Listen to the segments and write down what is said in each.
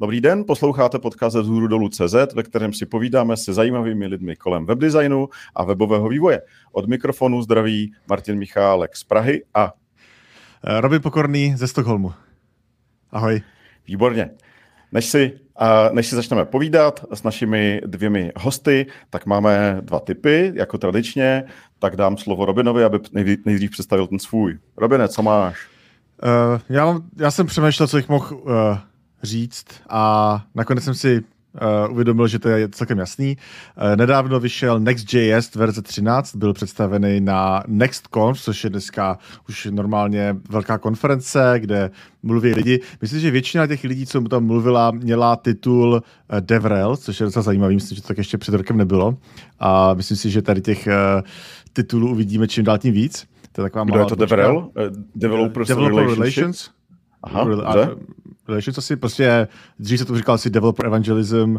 Dobrý den, posloucháte podcast ze vzhůru dolů CZ, ve kterém si povídáme se zajímavými lidmi kolem webdesignu a webového vývoje. Od mikrofonu zdraví Martin Michálek z Prahy a Robin Pokorný ze Stockholmu. Ahoj. Výborně. Než si, než si začneme povídat s našimi dvěmi hosty, tak máme dva typy, jako tradičně. Tak dám slovo Robinovi, aby nejdřív představil ten svůj. Robine, co máš? Uh, já, já jsem přemýšlel, co bych mohl uh, říct a nakonec jsem si Uh, uvědomil, že to je celkem jasný. Uh, nedávno vyšel Next.js verze 13, byl představený na NextConf, což je dneska už normálně velká konference, kde mluví lidi. Myslím, že většina těch lidí, co mu tam mluvila, měla titul uh, DevRel, což je docela zajímavý, myslím, že to tak ještě před rokem nebylo. A myslím si, že tady těch titulů uvidíme čím dál tím víc. To je taková Kdo je to DevRel? Developer Relations? Relations? Aha, Relations asi prostě, dřív se tomu říkal asi developer evangelism, uh,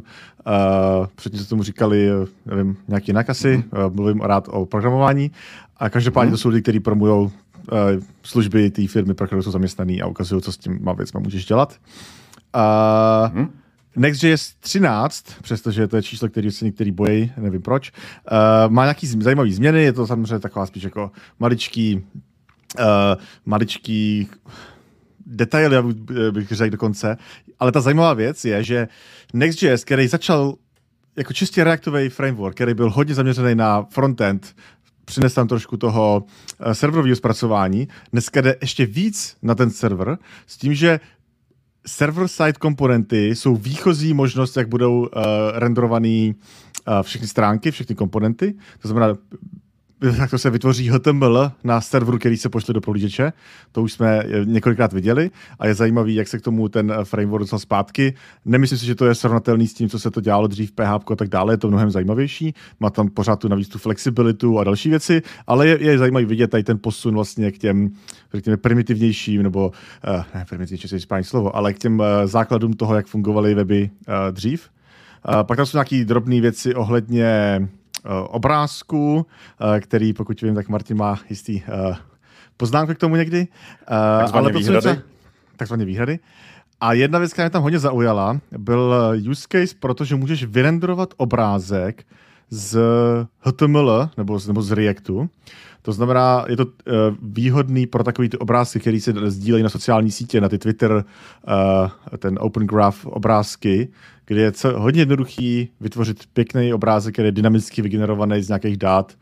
předtím se tomu říkali, nevím, nějak jinak asi, mm-hmm. uh, mluvím rád o programování a každopádně mm-hmm. to jsou lidi, kteří promují uh, služby té firmy, pro kterou jsou zaměstnaný a ukazují, co s tím má věc můžeš dělat. Uh, mm-hmm. Next.js 13, přestože to je číslo, který se některý bojí, nevím proč, uh, má nějaký zajímavý změny, je to samozřejmě taková spíš jako maličký, uh, maličký detaily, já bych řekl dokonce. Ale ta zajímavá věc je, že Next.js, který začal jako čistě reaktový framework, který byl hodně zaměřený na frontend, přines tam trošku toho uh, serverového zpracování, dneska jde ještě víc na ten server, s tím, že server-side komponenty jsou výchozí možnost, jak budou uh, renderované uh, všechny stránky, všechny komponenty. To znamená, tak to se vytvoří HTML na serveru, který se pošle do prohlížeče. To už jsme několikrát viděli a je zajímavý, jak se k tomu ten framework dostal zpátky. Nemyslím si, že to je srovnatelný s tím, co se to dělalo dřív, PHP a tak dále, je to mnohem zajímavější. Má tam pořád tu navíc tu flexibilitu a další věci, ale je, je zajímavý vidět tady ten posun vlastně k těm, řekněme, primitivnějším, nebo uh, ne, primitivnější je správné slovo, ale k těm základům toho, jak fungovaly weby dřív. Pak tam jsou nějaké drobné věci ohledně Eh, obrázku, eh, který, pokud vím, tak Martin má jistý eh, poznámky k tomu někdy. Takzvané ale výhrady. Se, takzvané výhrady. A jedna věc, která mě tam hodně zaujala, byl use case, protože můžeš vyrenderovat obrázek z HTML nebo z, nebo z Reactu. To znamená, je to uh, výhodný pro takový ty obrázky, které se sdílejí na sociální sítě, na ty Twitter, uh, ten Open Graph obrázky, kde je co, hodně jednoduchý vytvořit pěkný obrázek, který je dynamicky vygenerovaný z nějakých dát.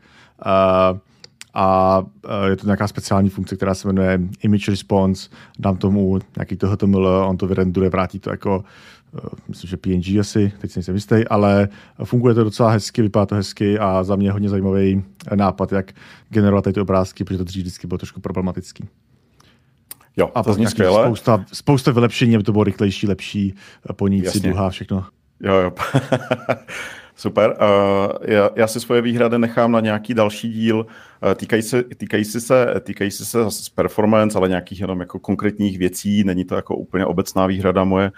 Uh, a je to nějaká speciální funkce, která se jmenuje Image Response. Dám tomu nějaký toho HTML, on to vyrenduje, vrátí to jako myslím, že PNG asi, teď si nejsem jistý, ale funguje to docela hezky, vypadá to hezky a za mě hodně zajímavý nápad, jak generovat ty obrázky, protože to dřív vždycky bylo trošku problematický. Jo, a to zní skvěle. Spousta, spousta vylepšení, aby to bylo rychlejší, lepší, ponící, duha, všechno. Jo, jo. Super. Uh, já, já si svoje výhrady nechám na nějaký další díl. Uh, týkají, se, týkají, si se, týkají se zase z performance, ale nějakých jenom jako konkrétních věcí. Není to jako úplně obecná výhrada moje.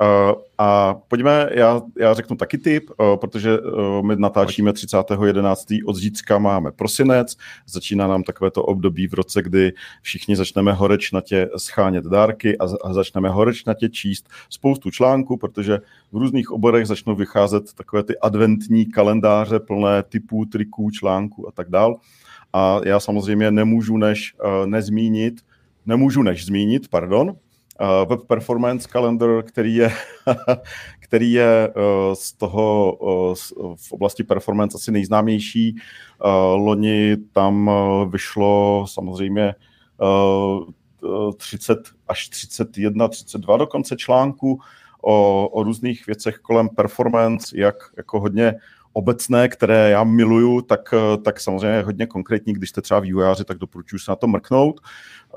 Uh, a pojďme, já, já řeknu taky tip, uh, protože my natáčíme 30.11. od zítřka máme prosinec, začíná nám takové to období v roce, kdy všichni začneme horečnatě schánět dárky a, a začneme horečnatě číst spoustu článků, protože v různých oborech začnou vycházet takové ty adventní kalendáře plné typů, triků, článků a tak dál. A já samozřejmě nemůžu než uh, nezmínit, nemůžu než zmínit, pardon, uh, Web Performance Calendar, který je, který je uh, z toho v oblasti performance asi nejznámější. Loni tam vyšlo samozřejmě uh, 30 až 31, 32 dokonce článků o, o různých věcech kolem performance, jak jako hodně obecné, které já miluju, tak, tak samozřejmě hodně konkrétní, když jste třeba vývojáři, tak doporučuji se na to mrknout.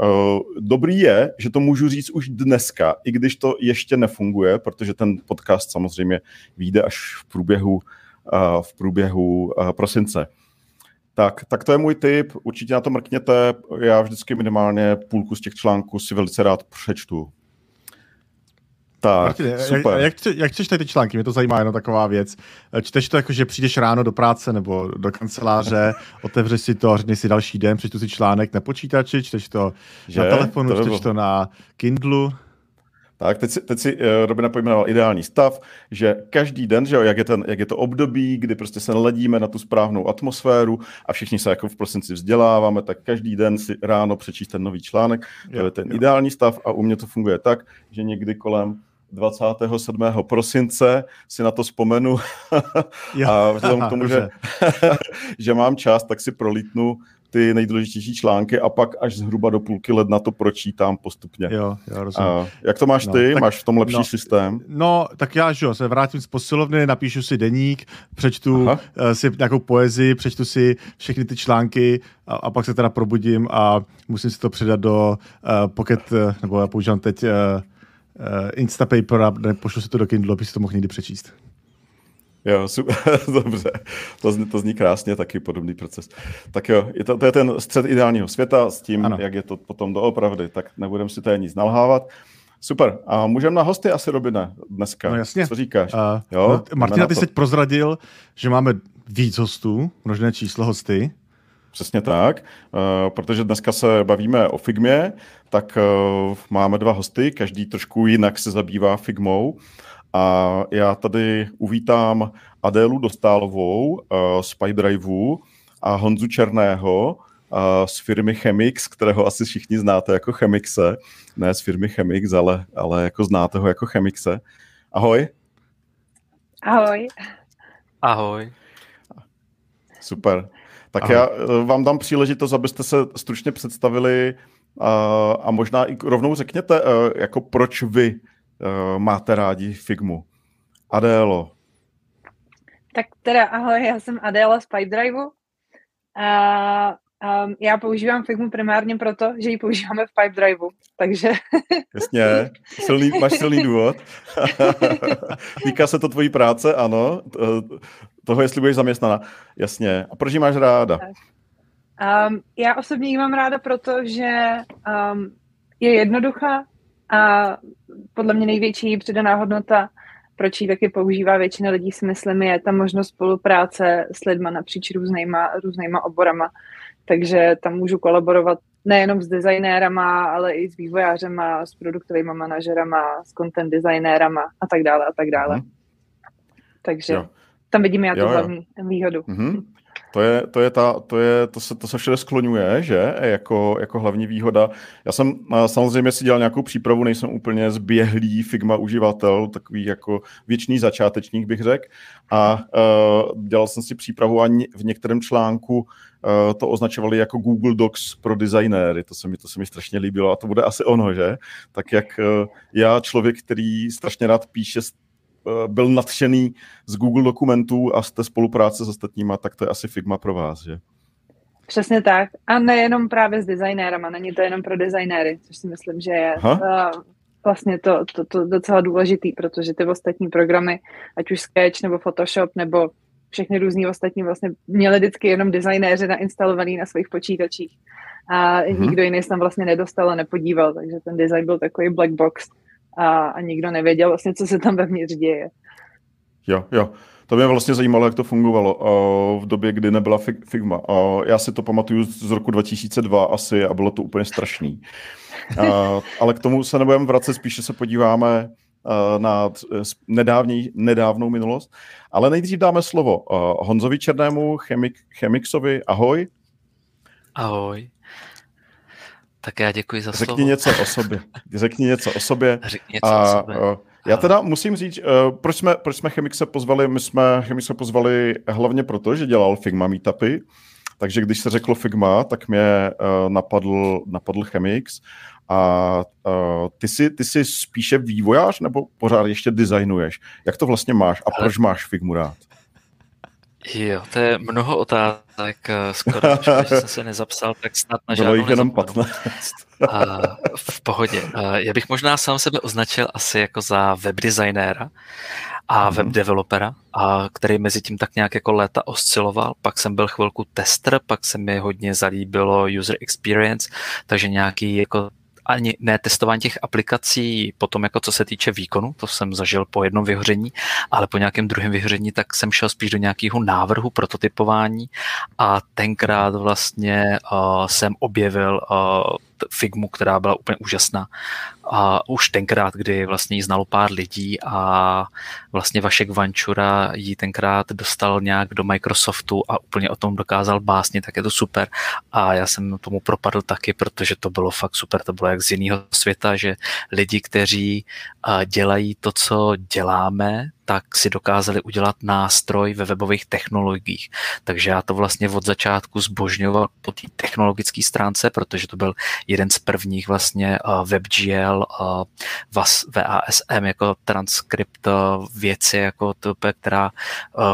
Eh, dobrý je, že to můžu říct už dneska, i když to ještě nefunguje, protože ten podcast samozřejmě vyjde až v průběhu, eh, v průběhu eh, prosince. Tak, tak to je můj tip, určitě na to mrkněte, já vždycky minimálně půlku z těch článků si velice rád přečtu. Tak, Martine, super. Jak, jak, jak čteš tady ty články? Mě to zajímá jenom taková věc. Čteš to jako, že přijdeš ráno do práce nebo do kanceláře, otevřeš si to, řekneš si další den, přečtu si článek na počítači, čteš to že? na telefonu, to čteš to na Kindlu. Tak, teď si, teď si uh, Robina pojmenoval ideální stav, že každý den, že jo, jak, je ten, jak je to období, kdy prostě se naladíme na tu správnou atmosféru a všichni se jako v prosinci vzděláváme, tak každý den si ráno přečíst ten nový článek, jo, to je ten jo. ideální stav a u mě to funguje tak, že někdy kolem 27. prosince si na to vzpomenu a vzhledem k tomu, že, že mám čas, tak si prolítnu ty nejdůležitější články a pak až zhruba do půlky ledna to pročítám postupně. Jo, jo, rozumím. A jak to máš no, ty? Tak, máš v tom lepší no, systém? No, tak já, že jo, se vrátím z posilovny, napíšu si deník, přečtu uh, si nějakou poezii, přečtu si všechny ty články a, a pak se teda probudím a musím si to předat do uh, Pocket, uh, nebo já používám teď uh, Instapaper a pošlu si to do Kindle, aby si to mohl někdy přečíst. Jo, super, dobře. To zní, to zní krásně, taky podobný proces. Tak jo, je to, to je ten střed ideálního světa s tím, ano. jak je to potom doopravdy, tak nebudeme si tady nic nalhávat. Super. A můžeme na hosty asi, Robine, dneska. No jasně. Co říkáš? Uh, jo? No, Martina, ty jsi teď prozradil, že máme víc hostů, množné číslo hosty. Přesně tak, uh, protože dneska se bavíme o Figmě, tak uh, máme dva hosty, každý trošku jinak se zabývá Figmou. A já tady uvítám Adélu Dostálovou uh, z PyDriveu a Honzu Černého z firmy Chemix, kterého asi všichni znáte jako Chemixe. Ne z firmy Chemix, ale, ale jako znáte ho jako Chemixe. Ahoj. Ahoj. Ahoj. Super. Tak Ahoj. já uh, vám dám příležitost, abyste se stručně představili uh, a možná i rovnou řekněte, uh, jako proč vy uh, máte rádi Figmu. Adélo. Tak teda ahoj, já jsem Adéla z Pipedriveu. A um, já používám Figmu primárně proto, že ji používáme v Pipedriveu, takže... Jasně, silný, máš silný důvod. Týká se to tvojí práce, ano. Toho, jestli budeš zaměstnaná. Jasně. A proč ji máš ráda? Um, já osobně ji mám ráda, protože um, je jednoduchá, a podle mě největší přidaná hodnota, proč ji taky používá většina lidí, si myslím, je ta možnost spolupráce s lidma napříč různýma, různýma oborama. Takže tam můžu kolaborovat nejenom s designérama, ale i s vývojářema, s produktovými manažerama, s content designérama a tak dále a tak dále. Hmm. Takže jo. Tam vidíme já tu hlavní výhodu. Hmm. To je, to je ta, to je, to se, to se všude skloňuje, že, jako, jako hlavní výhoda. Já jsem samozřejmě si dělal nějakou přípravu, nejsem úplně zběhlý Figma uživatel, takový jako věčný začátečník bych řekl. A uh, dělal jsem si přípravu a v některém článku uh, to označovali jako Google Docs pro designéry. To se mi, to se mi strašně líbilo a to bude asi ono, že? Tak jak uh, já, člověk, který strašně rád píše byl nadšený z Google dokumentů a z té spolupráce s ostatníma, tak to je asi Figma pro vás, že? Přesně tak. A nejenom právě s designérama, není to jenom pro designéry, což si myslím, že je uh, vlastně to, to, to docela důležitý, protože ty ostatní programy, ať už Sketch nebo Photoshop nebo všechny různý ostatní vlastně měli vždycky jenom designéři nainstalovaný na svých počítačích. A hmm. nikdo jiný se tam vlastně nedostal a nepodíval, takže ten design byl takový black box a, a nikdo nevěděl vlastně, co se tam vevnitř děje. Jo, jo. To mě vlastně zajímalo, jak to fungovalo v době, kdy nebyla Figma. Já si to pamatuju z roku 2002 asi a bylo to úplně strašný. Ale k tomu se nebudeme vracet, spíše se podíváme na nedávný, nedávnou minulost. Ale nejdřív dáme slovo Honzovi Černému, chemik, chemiksovi. Ahoj. Ahoj. Tak já děkuji za Řekni slovo. něco o sobě. Řekni něco o sobě. Řekni něco a, o sobě. Uh, já teda musím říct, uh, proč jsme, proč jsme Chemixe pozvali? My jsme Chemixe pozvali hlavně proto, že dělal Figma meetupy, takže když se řeklo Figma, tak mě uh, napadl, napadl Chemix a uh, ty, jsi, ty jsi spíše vývojář nebo pořád ještě designuješ? Jak to vlastně máš a proč máš Figmu rád? Jo, to je mnoho otázek, eh, skoro, že jsem se nezapsal, tak snad na žádnou jich jenom 15. A v pohodě. Já bych možná sám sebe označil asi jako za webdesignéra a mm. webdevelopera, a který mezi tím tak nějak jako léta osciloval. Pak jsem byl chvilku tester, pak se mi hodně zalíbilo user experience, takže nějaký jako ani ne testování těch aplikací potom jako co se týče výkonu, to jsem zažil po jednom vyhoření, ale po nějakém druhém vyhoření tak jsem šel spíš do nějakého návrhu prototypování a tenkrát vlastně uh, jsem objevil uh, Figmu, která byla úplně úžasná. A už tenkrát, kdy vlastně ji znalo pár lidí a vlastně Vašek Vančura ji tenkrát dostal nějak do Microsoftu a úplně o tom dokázal básnit, tak je to super. A já jsem tomu propadl taky, protože to bylo fakt super, to bylo jak z jiného světa, že lidi, kteří dělají to, co děláme, tak si dokázali udělat nástroj ve webových technologiích. Takže já to vlastně od začátku zbožňoval po té technologické stránce, protože to byl jeden z prvních vlastně WebGL, VASM jako transkript věci, jako to, která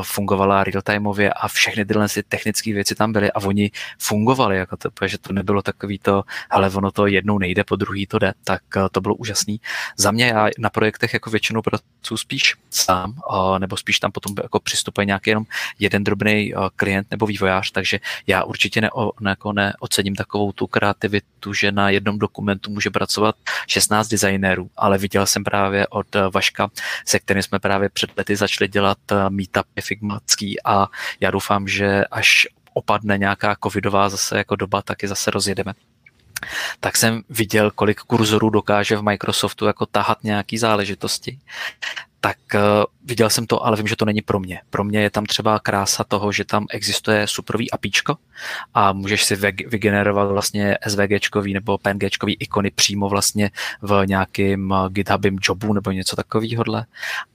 fungovala real-timeově a všechny tyhle technické věci tam byly a oni fungovali, jako to, že to nebylo takový to, ale ono to jednou nejde, po druhý to jde, tak to bylo úžasný. Za mě já na projektech jako většinou pracuji spíš sám, nebo spíš tam potom jako přistupuje nějaký jenom jeden drobný klient nebo vývojář, takže já určitě ne, ne, jako neocením takovou tu kreativitu, že na jednom dokumentu může pracovat 16 designérů, ale viděl jsem právě od Vaška, se kterým jsme právě před lety začali dělat meetupy figmatský a já doufám, že až opadne nějaká covidová zase jako doba, taky zase rozjedeme. Tak jsem viděl, kolik kurzorů dokáže v Microsoftu jako tahat nějaký záležitosti tak uh, viděl jsem to, ale vím, že to není pro mě. Pro mě je tam třeba krása toho, že tam existuje superový APIčko a můžeš si vygenerovat vlastně SVGčkový nebo PNGčkový ikony přímo vlastně v nějakém eh, GitHubem jobu nebo něco takového.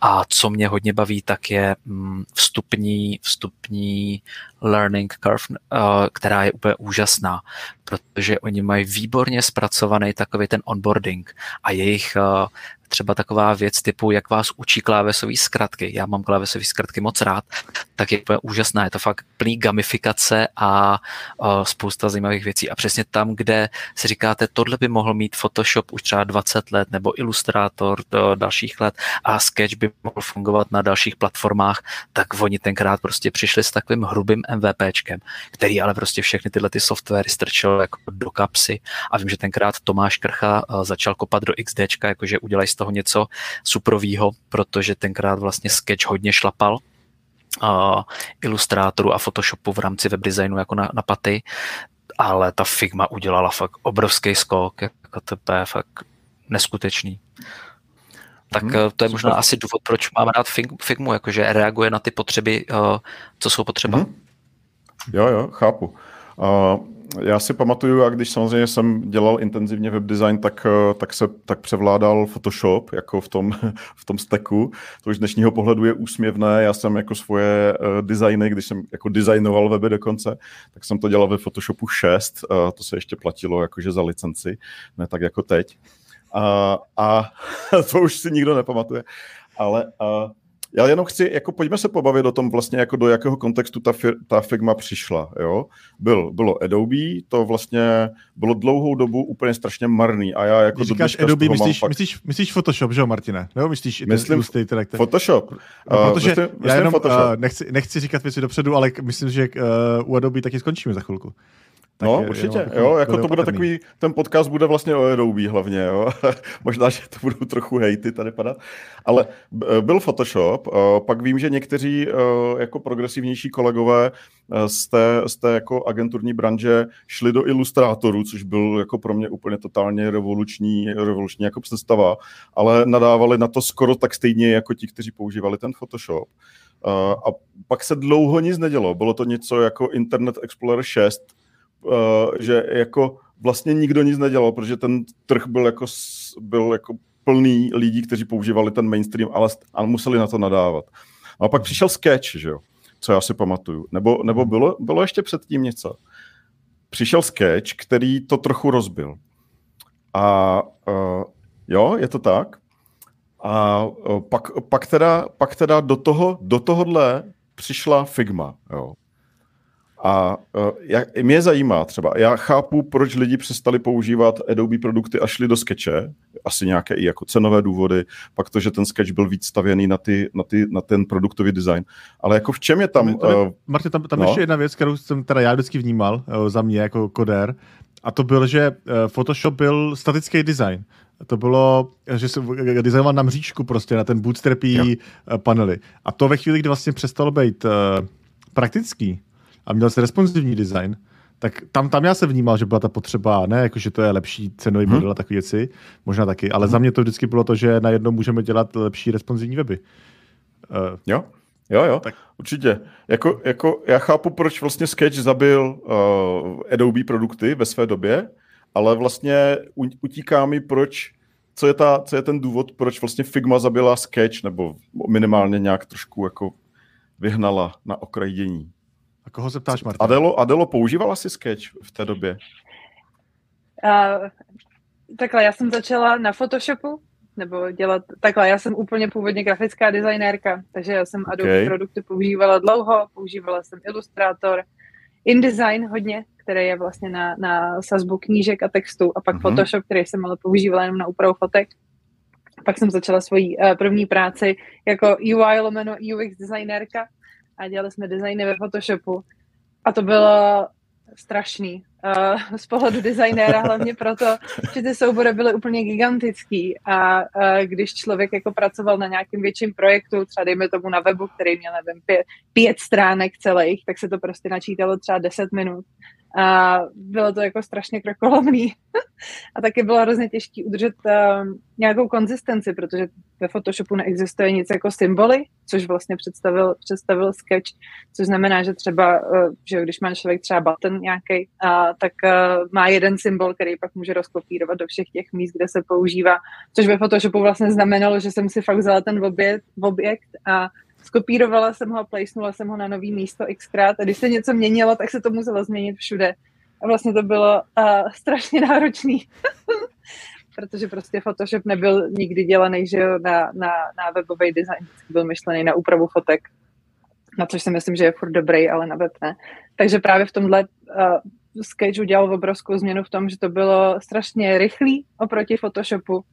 A co mě hodně baví, tak je mm, vstupní, vstupní learning curve, uh, která je úplně úžasná, protože oni mají výborně zpracovaný takový ten onboarding a jejich třeba taková věc typu, jak vás učí klávesové zkratky. Já mám klávesové zkratky moc rád, tak je úplně úžasná. Je to fakt plný gamifikace a spousta zajímavých věcí. A přesně tam, kde si říkáte, tohle by mohl mít Photoshop už třeba 20 let nebo Illustrator do dalších let a Sketch by mohl fungovat na dalších platformách, tak oni tenkrát prostě přišli s takovým hrubým MVPčkem, který ale prostě všechny tyhle ty softwary strčil jako do kapsy. A vím, že tenkrát Tomáš Krcha uh, začal kopat do XDčka, jakože udělají toho něco suprovýho, protože tenkrát vlastně Sketch hodně šlapal uh, ilustrátoru a Photoshopu v rámci webdesignu jako na, na paty, ale ta Figma udělala fakt obrovský skok, jako to je fakt neskutečný. Tak hmm, to je super. možná asi důvod, proč mám rád Figmu, jakože reaguje na ty potřeby, uh, co jsou potřeba. Hmm. Jo, jo, chápu. Uh, já si pamatuju, a když samozřejmě jsem dělal intenzivně web design, tak, eh, tak se tak převládal Photoshop jako v tom, v tom steku. To už z dnešního pohledu je úsměvné. Já jsem jako svoje uh, designy, když jsem jako designoval weby dokonce, tak jsem to dělal ve Photoshopu 6. Uh, to se ještě platilo jakože za licenci, ne tak jako teď. Uh, a to už si nikdo nepamatuje. Ale uh, já jenom chci, jako pojďme se pobavit o tom vlastně, jako do jakého kontextu ta, fir, ta Figma přišla, jo. Byl, bylo Adobe, to vlastně bylo dlouhou dobu úplně strašně marný a já jako Když říkáš Adobe, myslíš, fakt... myslíš, myslíš Photoshop, že jo, Martine? Nebo myslíš myslím Illustrator? Photoshop. No, protože uh, myslím, já jenom Photoshop. Uh, nechci, nechci říkat věci dopředu, ale myslím, že uh, u Adobe taky skončíme za chvilku. Tak no, je, určitě, jo, jo jako to bude takový, ten podcast bude vlastně o Adobe hlavně, jo. Možná, že to budou trochu hejty tady padat, ale byl Photoshop, pak vím, že někteří jako progresivnější kolegové z té, z té jako agenturní branže šli do ilustrátorů, což byl jako pro mě úplně totálně revoluční, revoluční jako představa, ale nadávali na to skoro tak stejně jako ti, kteří používali ten Photoshop. A pak se dlouho nic nedělo. Bylo to něco jako Internet Explorer 6, uh, že jako vlastně nikdo nic nedělal, protože ten trh byl jako, byl jako plný lidí, kteří používali ten mainstream, ale, ale museli na to nadávat. No a pak přišel Sketch, že jo, co já si pamatuju. Nebo, nebo bylo, bylo ještě předtím něco. Přišel Sketch, který to trochu rozbil. A uh, jo, je to tak. A uh, pak, pak, teda, pak teda do, toho, do tohohle přišla Figma. Jo. A uh, jak, mě zajímá třeba, já chápu, proč lidi přestali používat Adobe produkty a šli do Sketche, asi nějaké i jako cenové důvody, pak to, že ten Sketch byl víc stavěný na, ty, na, ty, na ten produktový design. Ale jako v čem je tam... Uh, Martin, tam, tam no? ještě jedna věc, kterou jsem teda já vždycky vnímal uh, za mě jako koder, a to byl, že Photoshop byl statický design. To bylo, že se designoval na mříčku prostě, na ten bootstrapý jo. panely. A to ve chvíli, kdy vlastně přestalo být uh, praktický a měl se responsivní design, tak tam, tam já se vnímal, že byla ta potřeba, ne jako, že to je lepší cenový hmm. model a takové věci, možná taky, ale hmm. za mě to vždycky bylo to, že najednou můžeme dělat lepší responsivní weby. Uh, jo, jo, jo, tak. určitě. Jako, jako já chápu, proč vlastně Sketch zabil uh, Adobe produkty ve své době, ale vlastně utíká mi, proč, co je, ta, co je ten důvod, proč vlastně Figma zabila Sketch, nebo minimálně nějak trošku jako vyhnala na okraj dění. A koho se ptáš, Marta? Adelo, Adelo používala si Sketch v té době? Uh, takhle, já jsem začala na Photoshopu, nebo dělat, takhle, já jsem úplně původně grafická designérka, takže já jsem Adobe okay. produkty používala dlouho, používala jsem Illustrator, InDesign hodně, který je vlastně na, na sazbu knížek a textu a pak mm-hmm. Photoshop, který jsem ale používala jenom na úpravu fotek. Pak jsem začala svoji uh, první práci jako UI lomeno UX designérka a dělali jsme designy ve Photoshopu. A to bylo strašný uh, z pohledu designéra, hlavně proto, že ty soubory byly úplně gigantický a uh, když člověk jako pracoval na nějakém větším projektu, třeba dejme tomu na webu, který měl, nevím, pět, pět stránek celých, tak se to prostě načítalo třeba 10 minut a bylo to jako strašně krokolovný. a taky bylo hrozně těžké udržet uh, nějakou konzistenci, protože ve Photoshopu neexistuje nic jako symboly, což vlastně představil, představil sketch, což znamená, že třeba, že když má člověk třeba button nějaký, tak uh, má jeden symbol, který pak může rozkopírovat do všech těch míst, kde se používá, což ve Photoshopu vlastně znamenalo, že jsem si fakt vzala ten objekt, objekt a skopírovala jsem ho a placenula jsem ho na nový místo xkrát a když se něco měnilo, tak se to muselo změnit všude. A vlastně to bylo uh, strašně náročný, protože prostě Photoshop nebyl nikdy dělaný že jo, na, na, na webový design, byl myšlený na úpravu fotek, na což si myslím, že je furt dobrý, ale na web ne. Takže právě v tomhle uh, Sketch udělal obrovskou změnu v tom, že to bylo strašně rychlý oproti Photoshopu uh,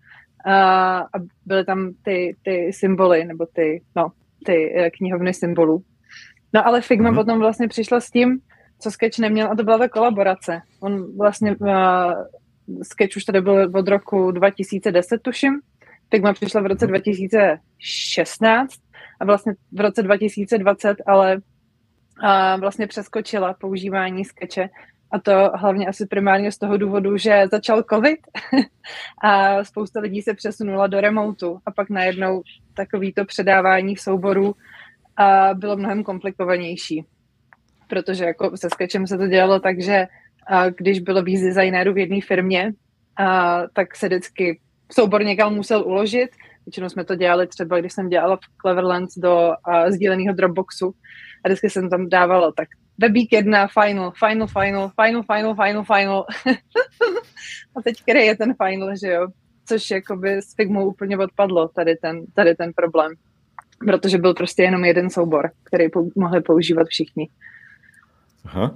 a byly tam ty, ty symboly, nebo ty, no, ty eh, knihovny symbolů. No ale Figma mm-hmm. potom vlastně přišla s tím, co Sketch neměl, a to byla ta kolaborace. On vlastně, uh, Sketch už tady byl od roku 2010, tuším. Figma přišla v roce 2016 mhm. a vlastně v roce 2020, ale uh, vlastně přeskočila používání Sketche a to hlavně asi primárně z toho důvodu, že začal covid a spousta lidí se přesunula do remotu a pak najednou takovýto předávání souborů a bylo mnohem komplikovanější. Protože jako se Sketchem se to dělalo tak, že když bylo víc designérů v jedné firmě, a, tak se vždycky soubor někam musel uložit. Většinou jsme to dělali třeba, když jsem dělala v Cleverlands do a, sdíleného Dropboxu a vždycky jsem tam dávala tak webík jedna, final, final, final, final, final, final, final. a teď který je ten final, že jo? Což jakoby s Figmou úplně odpadlo, tady ten, tady ten problém. Protože byl prostě jenom jeden soubor, který pou, mohli používat všichni. Aha,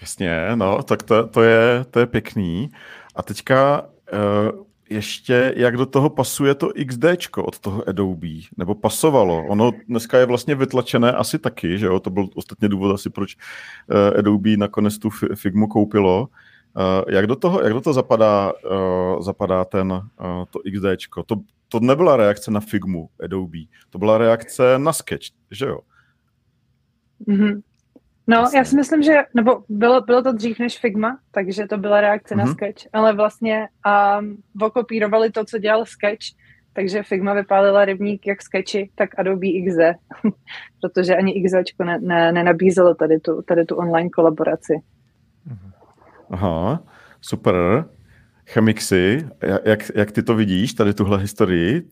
jasně, no, tak to, to, je, to je pěkný. A teďka uh, ještě, jak do toho pasuje to XD od toho Adobe, nebo pasovalo. Ono dneska je vlastně vytlačené asi taky, že jo, to byl ostatně důvod asi, proč uh, Adobe nakonec tu Figmu koupilo. Uh, jak, do toho, jak do toho zapadá, uh, zapadá ten, uh, to XD? To, to nebyla reakce na Figmu Adobe, to byla reakce na Sketch, že jo? Mm-hmm. No, vlastně. já si myslím, že, nebo bylo, bylo to dřív než Figma, takže to byla reakce mm-hmm. na mhm. Sketch, ale vlastně um, okopírovali to, co dělal Sketch, takže Figma vypálila rybník jak Sketchy, tak Adobe XD, protože ani XD ne, ne, nenabízelo tady tu, tady tu online kolaboraci. Mhm. Aha, super. Chemixy, jak, jak ty to vidíš, tady tuhle historii?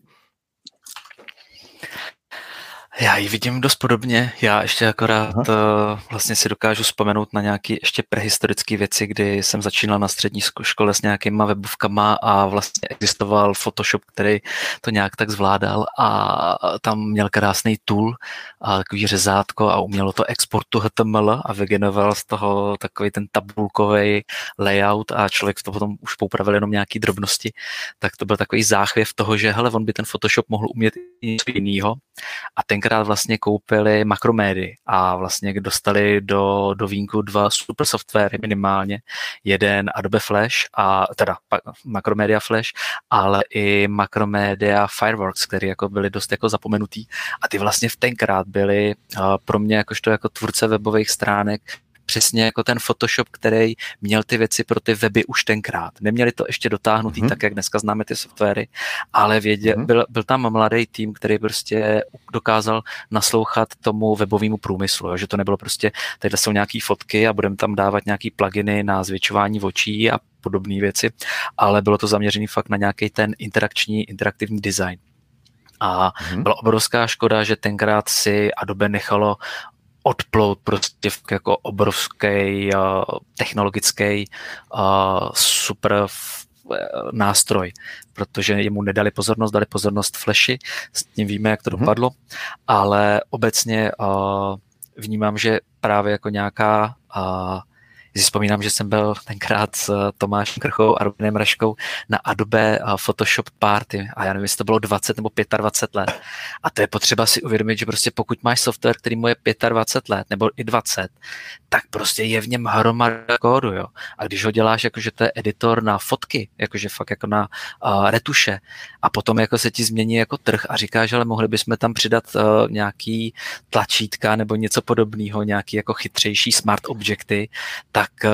Já ji vidím dost podobně. Já ještě akorát Aha. Eh, vlastně si dokážu vzpomenout na nějaké ještě prehistorické věci, kdy jsem začínal na střední škole s nějakýma webovkama a vlastně existoval Photoshop, který to nějak tak zvládal a tam měl krásný tool a takový řezátko a umělo to exportu HTML a vygeneroval z toho takový ten tabulkový layout a člověk to potom už poupravil jenom nějaký drobnosti, tak to byl takový záchvěv toho, že hele, on by ten Photoshop mohl umět i něco jiného a tenkrát vlastně koupili Macromédy a vlastně dostali do, do vínku dva super softwary minimálně, jeden Adobe Flash, a teda Macromedia Flash, ale i Macromedia Fireworks, který jako byly dost jako zapomenutý. A ty vlastně v tenkrát byly uh, pro mě jakožto jako tvůrce webových stránek přesně jako ten Photoshop, který měl ty věci pro ty weby už tenkrát. Neměli to ještě dotáhnutý mm-hmm. tak, jak dneska známe ty softwary, ale věděl, mm-hmm. byl, byl tam mladý tým, který prostě dokázal naslouchat tomu webovému průmyslu, jo? že to nebylo prostě, tady jsou nějaké fotky a budeme tam dávat nějaký pluginy na zvětšování očí a podobné věci, ale bylo to zaměřené fakt na nějaký ten interakční, interaktivní design. A mm-hmm. byla obrovská škoda, že tenkrát si Adobe nechalo odplout prostě jako obrovský uh, technologický uh, super nástroj, protože jemu nedali pozornost, dali pozornost Flashi, s tím víme, jak to mm-hmm. dopadlo, ale obecně uh, vnímám, že právě jako nějaká uh, si vzpomínám, že jsem byl tenkrát s Tomášem Krchou a Robinem Raškou na Adobe Photoshop Party a já nevím, jestli to bylo 20 nebo 25 let. A to je potřeba si uvědomit, že prostě pokud máš software, který mu je 25 let nebo i 20, tak prostě je v něm hromada kódu, jo. A když ho děláš, jakože to je editor na fotky, jakože fakt jako na uh, retuše a potom jako se ti změní jako trh a říkáš, ale mohli bychom tam přidat uh, nějaký tlačítka nebo něco podobného, nějaký jako chytřejší smart objekty, tak uh,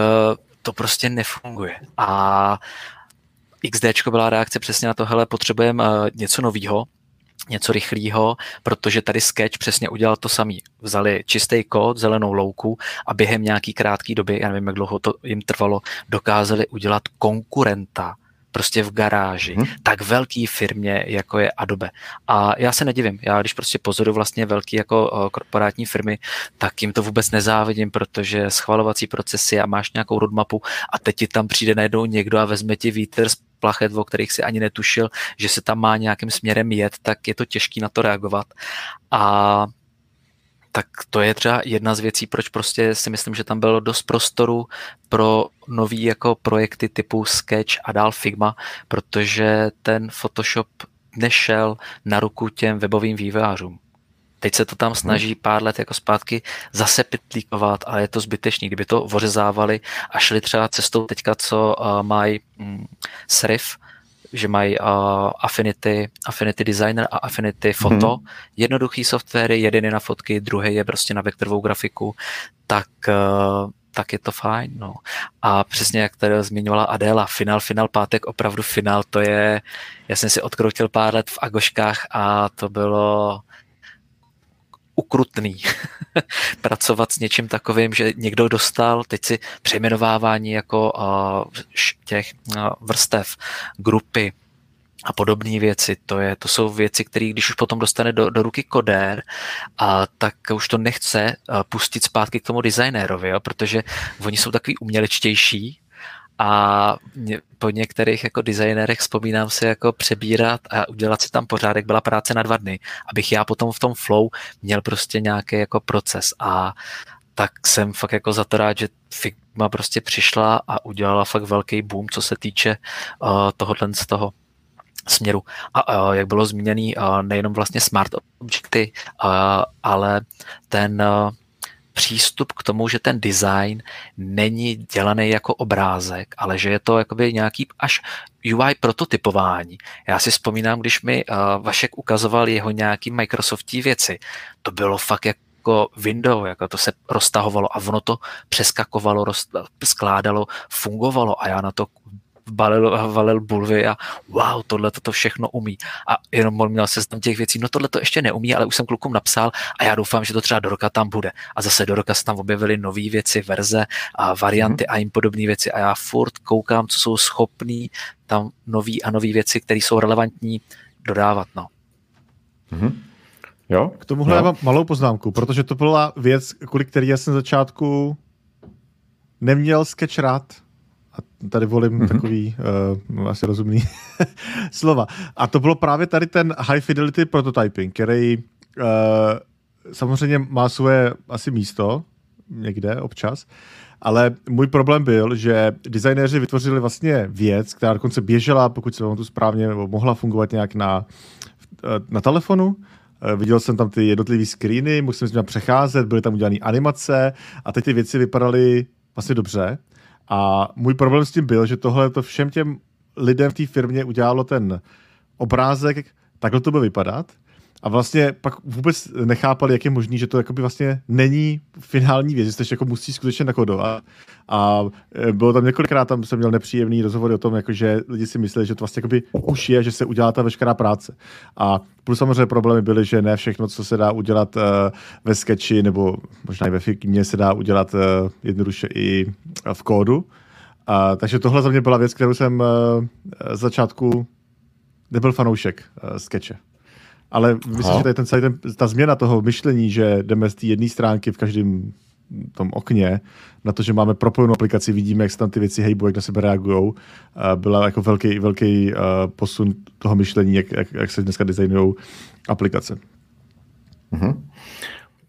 to prostě nefunguje. A XD byla reakce přesně na to, hele, potřebujeme uh, něco nového, něco rychlého, protože tady Sketch přesně udělal to samý. Vzali čistý kód, zelenou louku a během nějaký krátký doby, já nevím, jak dlouho to jim trvalo, dokázali udělat konkurenta prostě v garáži, hmm. tak velký firmě, jako je Adobe. A já se nedivím, já když prostě pozoruju vlastně velký jako korporátní firmy, tak jim to vůbec nezávidím, protože schvalovací procesy a máš nějakou roadmapu a teď ti tam přijde najednou někdo a vezme ti vítr z plachet, o kterých si ani netušil, že se tam má nějakým směrem jet, tak je to těžký na to reagovat. A tak to je třeba jedna z věcí, proč prostě si myslím, že tam bylo dost prostoru pro nový jako projekty typu Sketch a dál Figma, protože ten Photoshop nešel na ruku těm webovým vývojářům. Teď se to tam snaží pár let jako zpátky zase pitlíkovat, ale je to zbytečný. Kdyby to ořezávali a šli třeba cestou teďka, co uh, mají um, Serif, že mají uh, Affinity, Affinity Designer a Affinity Photo, hmm. jednoduchý softwary, jeden je na fotky, druhý je prostě na vektorovou grafiku, tak uh, tak je to fajn. No. A přesně jak tady zmiňovala Adéla, final, final, pátek, opravdu final, to je, já jsem si odkroutil pár let v Agoškách a to bylo ukrutný pracovat s něčím takovým, že někdo dostal teď si přejmenovávání jako uh, těch uh, vrstev, grupy, a podobné věci. To, je, to jsou věci, které když už potom dostane do, do ruky kodér, a, tak už to nechce a, pustit zpátky k tomu designérovi, jo, protože oni jsou takový umělečtější a po některých jako designérech vzpomínám si jako přebírat a udělat si tam pořádek byla práce na dva dny, abych já potom v tom flow měl prostě nějaký jako proces a tak jsem fakt jako za to rád, že Figma prostě přišla a udělala fakt velký boom, co se týče uh, tohohle z toho směru. A uh, jak bylo zmíněný, uh, nejenom vlastně smart objekty, uh, ale ten uh, přístup k tomu, že ten design není dělaný jako obrázek, ale že je to jakoby nějaký až UI prototypování. Já si vzpomínám, když mi uh, Vašek ukazoval jeho nějaký Microsoftí věci, to bylo fakt jako window, jako to se roztahovalo a ono to přeskakovalo, roz, skládalo, fungovalo a já na to balil, valil bulvy a wow, tohle to všechno umí. A jenom on měl seznam těch věcí, no tohle to ještě neumí, ale už jsem klukům napsal a já doufám, že to třeba do roka tam bude. A zase do roka se tam objevily nové věci, verze a varianty mm-hmm. a jim podobné věci a já furt koukám, co jsou schopní tam nový a nové věci, které jsou relevantní dodávat. No. Mm-hmm. Jo? K tomuhle no. mám malou poznámku, protože to byla věc, kvůli který já jsem začátku neměl sketch rád tady volím mm-hmm. takový uh, asi rozumný slova. A to bylo právě tady ten high fidelity prototyping, který uh, samozřejmě má svoje asi místo někde občas, ale můj problém byl, že designéři vytvořili vlastně věc, která dokonce běžela, pokud se vám tu správně, nebo mohla fungovat nějak na, na telefonu, viděl jsem tam ty jednotlivé screeny, musím s přecházet, byly tam udělané animace a teď ty věci vypadaly vlastně dobře. A můj problém s tím byl, že tohle to všem těm lidem v té firmě udělalo ten obrázek, takhle to bude vypadat. A vlastně pak vůbec nechápali, jak je možný, že to jakoby vlastně není finální věc, že jako musí skutečně nakodovat. A e, bylo tam několikrát, tam jsem měl nepříjemný rozhovor o tom, jako že lidi si mysleli, že to vlastně jakoby už je, že se udělá ta veškerá práce. A plus samozřejmě problémy byly, že ne všechno, co se dá udělat uh, ve sketchi nebo možná i ve Figmě, se dá udělat uh, jednoduše i v kódu. A, takže tohle za mě byla věc, kterou jsem uh, začátku nebyl fanoušek uh, skeče. Ale myslím, Aha. že tady ten, celý ten, ta změna toho myšlení, že jdeme z té jedné stránky v každém tom okně, na to, že máme propojenou aplikaci, vidíme, jak se tam ty věci hejbou, jak na sebe reagují, byla jako velký, velký posun toho myšlení, jak, jak, jak se dneska designují aplikace. Mm-hmm.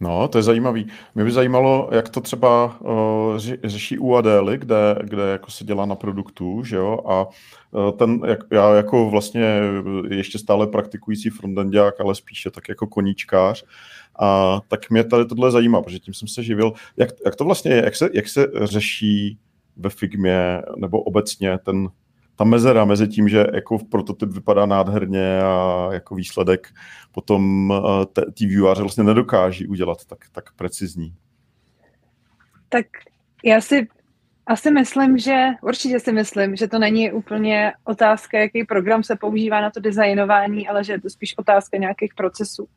No, to je zajímavý. Mě by zajímalo, jak to třeba uh, řeší u Adély, kde, kde jako se dělá na produktu, že jo, a uh, ten, jak, já jako vlastně ještě stále praktikující frontendák, ale spíše tak jako koníčkář, a tak mě tady tohle zajímá, protože tím jsem se živil. Jak, jak to vlastně je, jak se, jak se řeší ve Figmě nebo obecně ten, ta mezera mezi tím, že jako prototyp vypadá nádherně a jako výsledek potom eh, ti vývojáři vlastně nedokáží udělat tak, tak precizní. Tak já si asi myslím, že určitě si myslím, že to není úplně otázka, jaký program se používá na to designování, ale že je to spíš otázka nějakých procesů,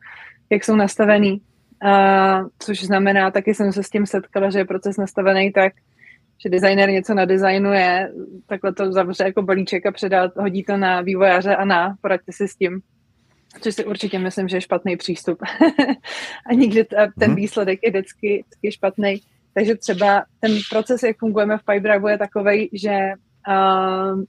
jak jsou nastavený. Uh, což znamená, taky jsem se s tím setkala, že je proces nastavený tak, že designer něco nadizajnuje, takhle to zavře jako balíček a předá, hodí to na vývojáře a na, poraďte si s tím. Což si určitě myslím, že je špatný přístup. a nikdy ta, ten mhm. výsledek je vždycky, vždycky špatný. Takže třeba ten proces, jak fungujeme v Pipedrive, je takový, že uh,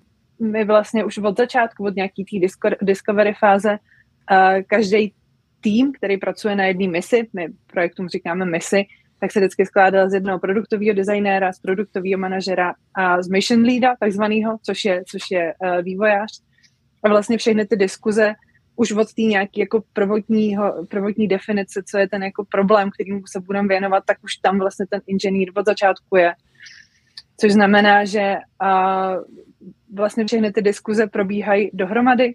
my vlastně už od začátku, od nějaký té discovery fáze, uh, každý tým, který pracuje na jedné misi, my projektům říkáme misi, tak se vždycky skládal z jednoho produktového designéra, z produktového manažera a z mission leada, takzvaného, což je, což je uh, vývojář. A vlastně všechny ty diskuze už od té nějaké jako prvotní definice, co je ten jako problém, kterým se budeme věnovat, tak už tam vlastně ten inženýr od začátku je. Což znamená, že uh, vlastně všechny ty diskuze probíhají dohromady.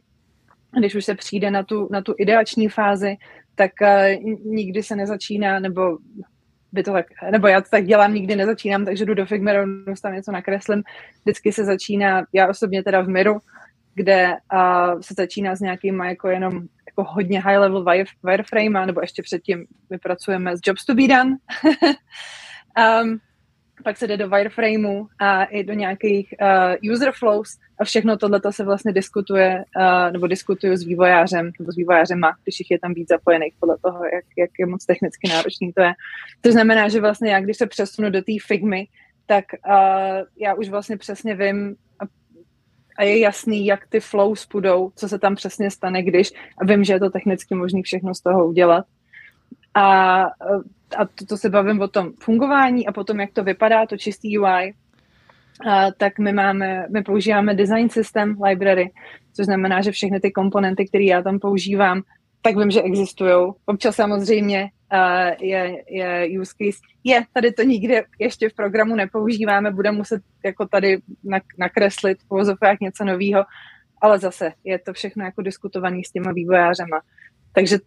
Když už se přijde na tu, na tu ideační fázi, tak uh, nikdy se nezačíná, nebo by to tak, nebo já to tak dělám, nikdy nezačínám, takže jdu do Figma, rovnou tam něco nakreslím. Vždycky se začíná, já osobně teda v Miru, kde uh, se začíná s nějakým jako jenom jako hodně high level wire, wireframe, nebo ještě předtím my pracujeme s jobs to be done. um, pak se jde do wireframeu a i do nějakých uh, user flows a všechno tohle se vlastně diskutuje, uh, nebo diskutuju s vývojářem, nebo s vývojářema, když jich je tam víc zapojených podle toho, jak, jak je moc technicky náročný to je. To znamená, že vlastně já, když se přesunu do té Figmy, tak uh, já už vlastně přesně vím a, a je jasný, jak ty flows půjdou, co se tam přesně stane, když a vím, že je to technicky možné všechno z toho udělat. A, a to, to se bavím o tom fungování a potom, jak to vypadá, to čistý UI, a, tak my máme, my používáme design system library, což znamená, že všechny ty komponenty, které já tam používám, tak vím, že existují. Občas samozřejmě uh, je, je use case. Je, tady to nikdy ještě v programu nepoužíváme, budeme muset jako tady nakreslit v uvozovkách něco nového, ale zase je to všechno jako diskutovaný s těma vývojářema. Takže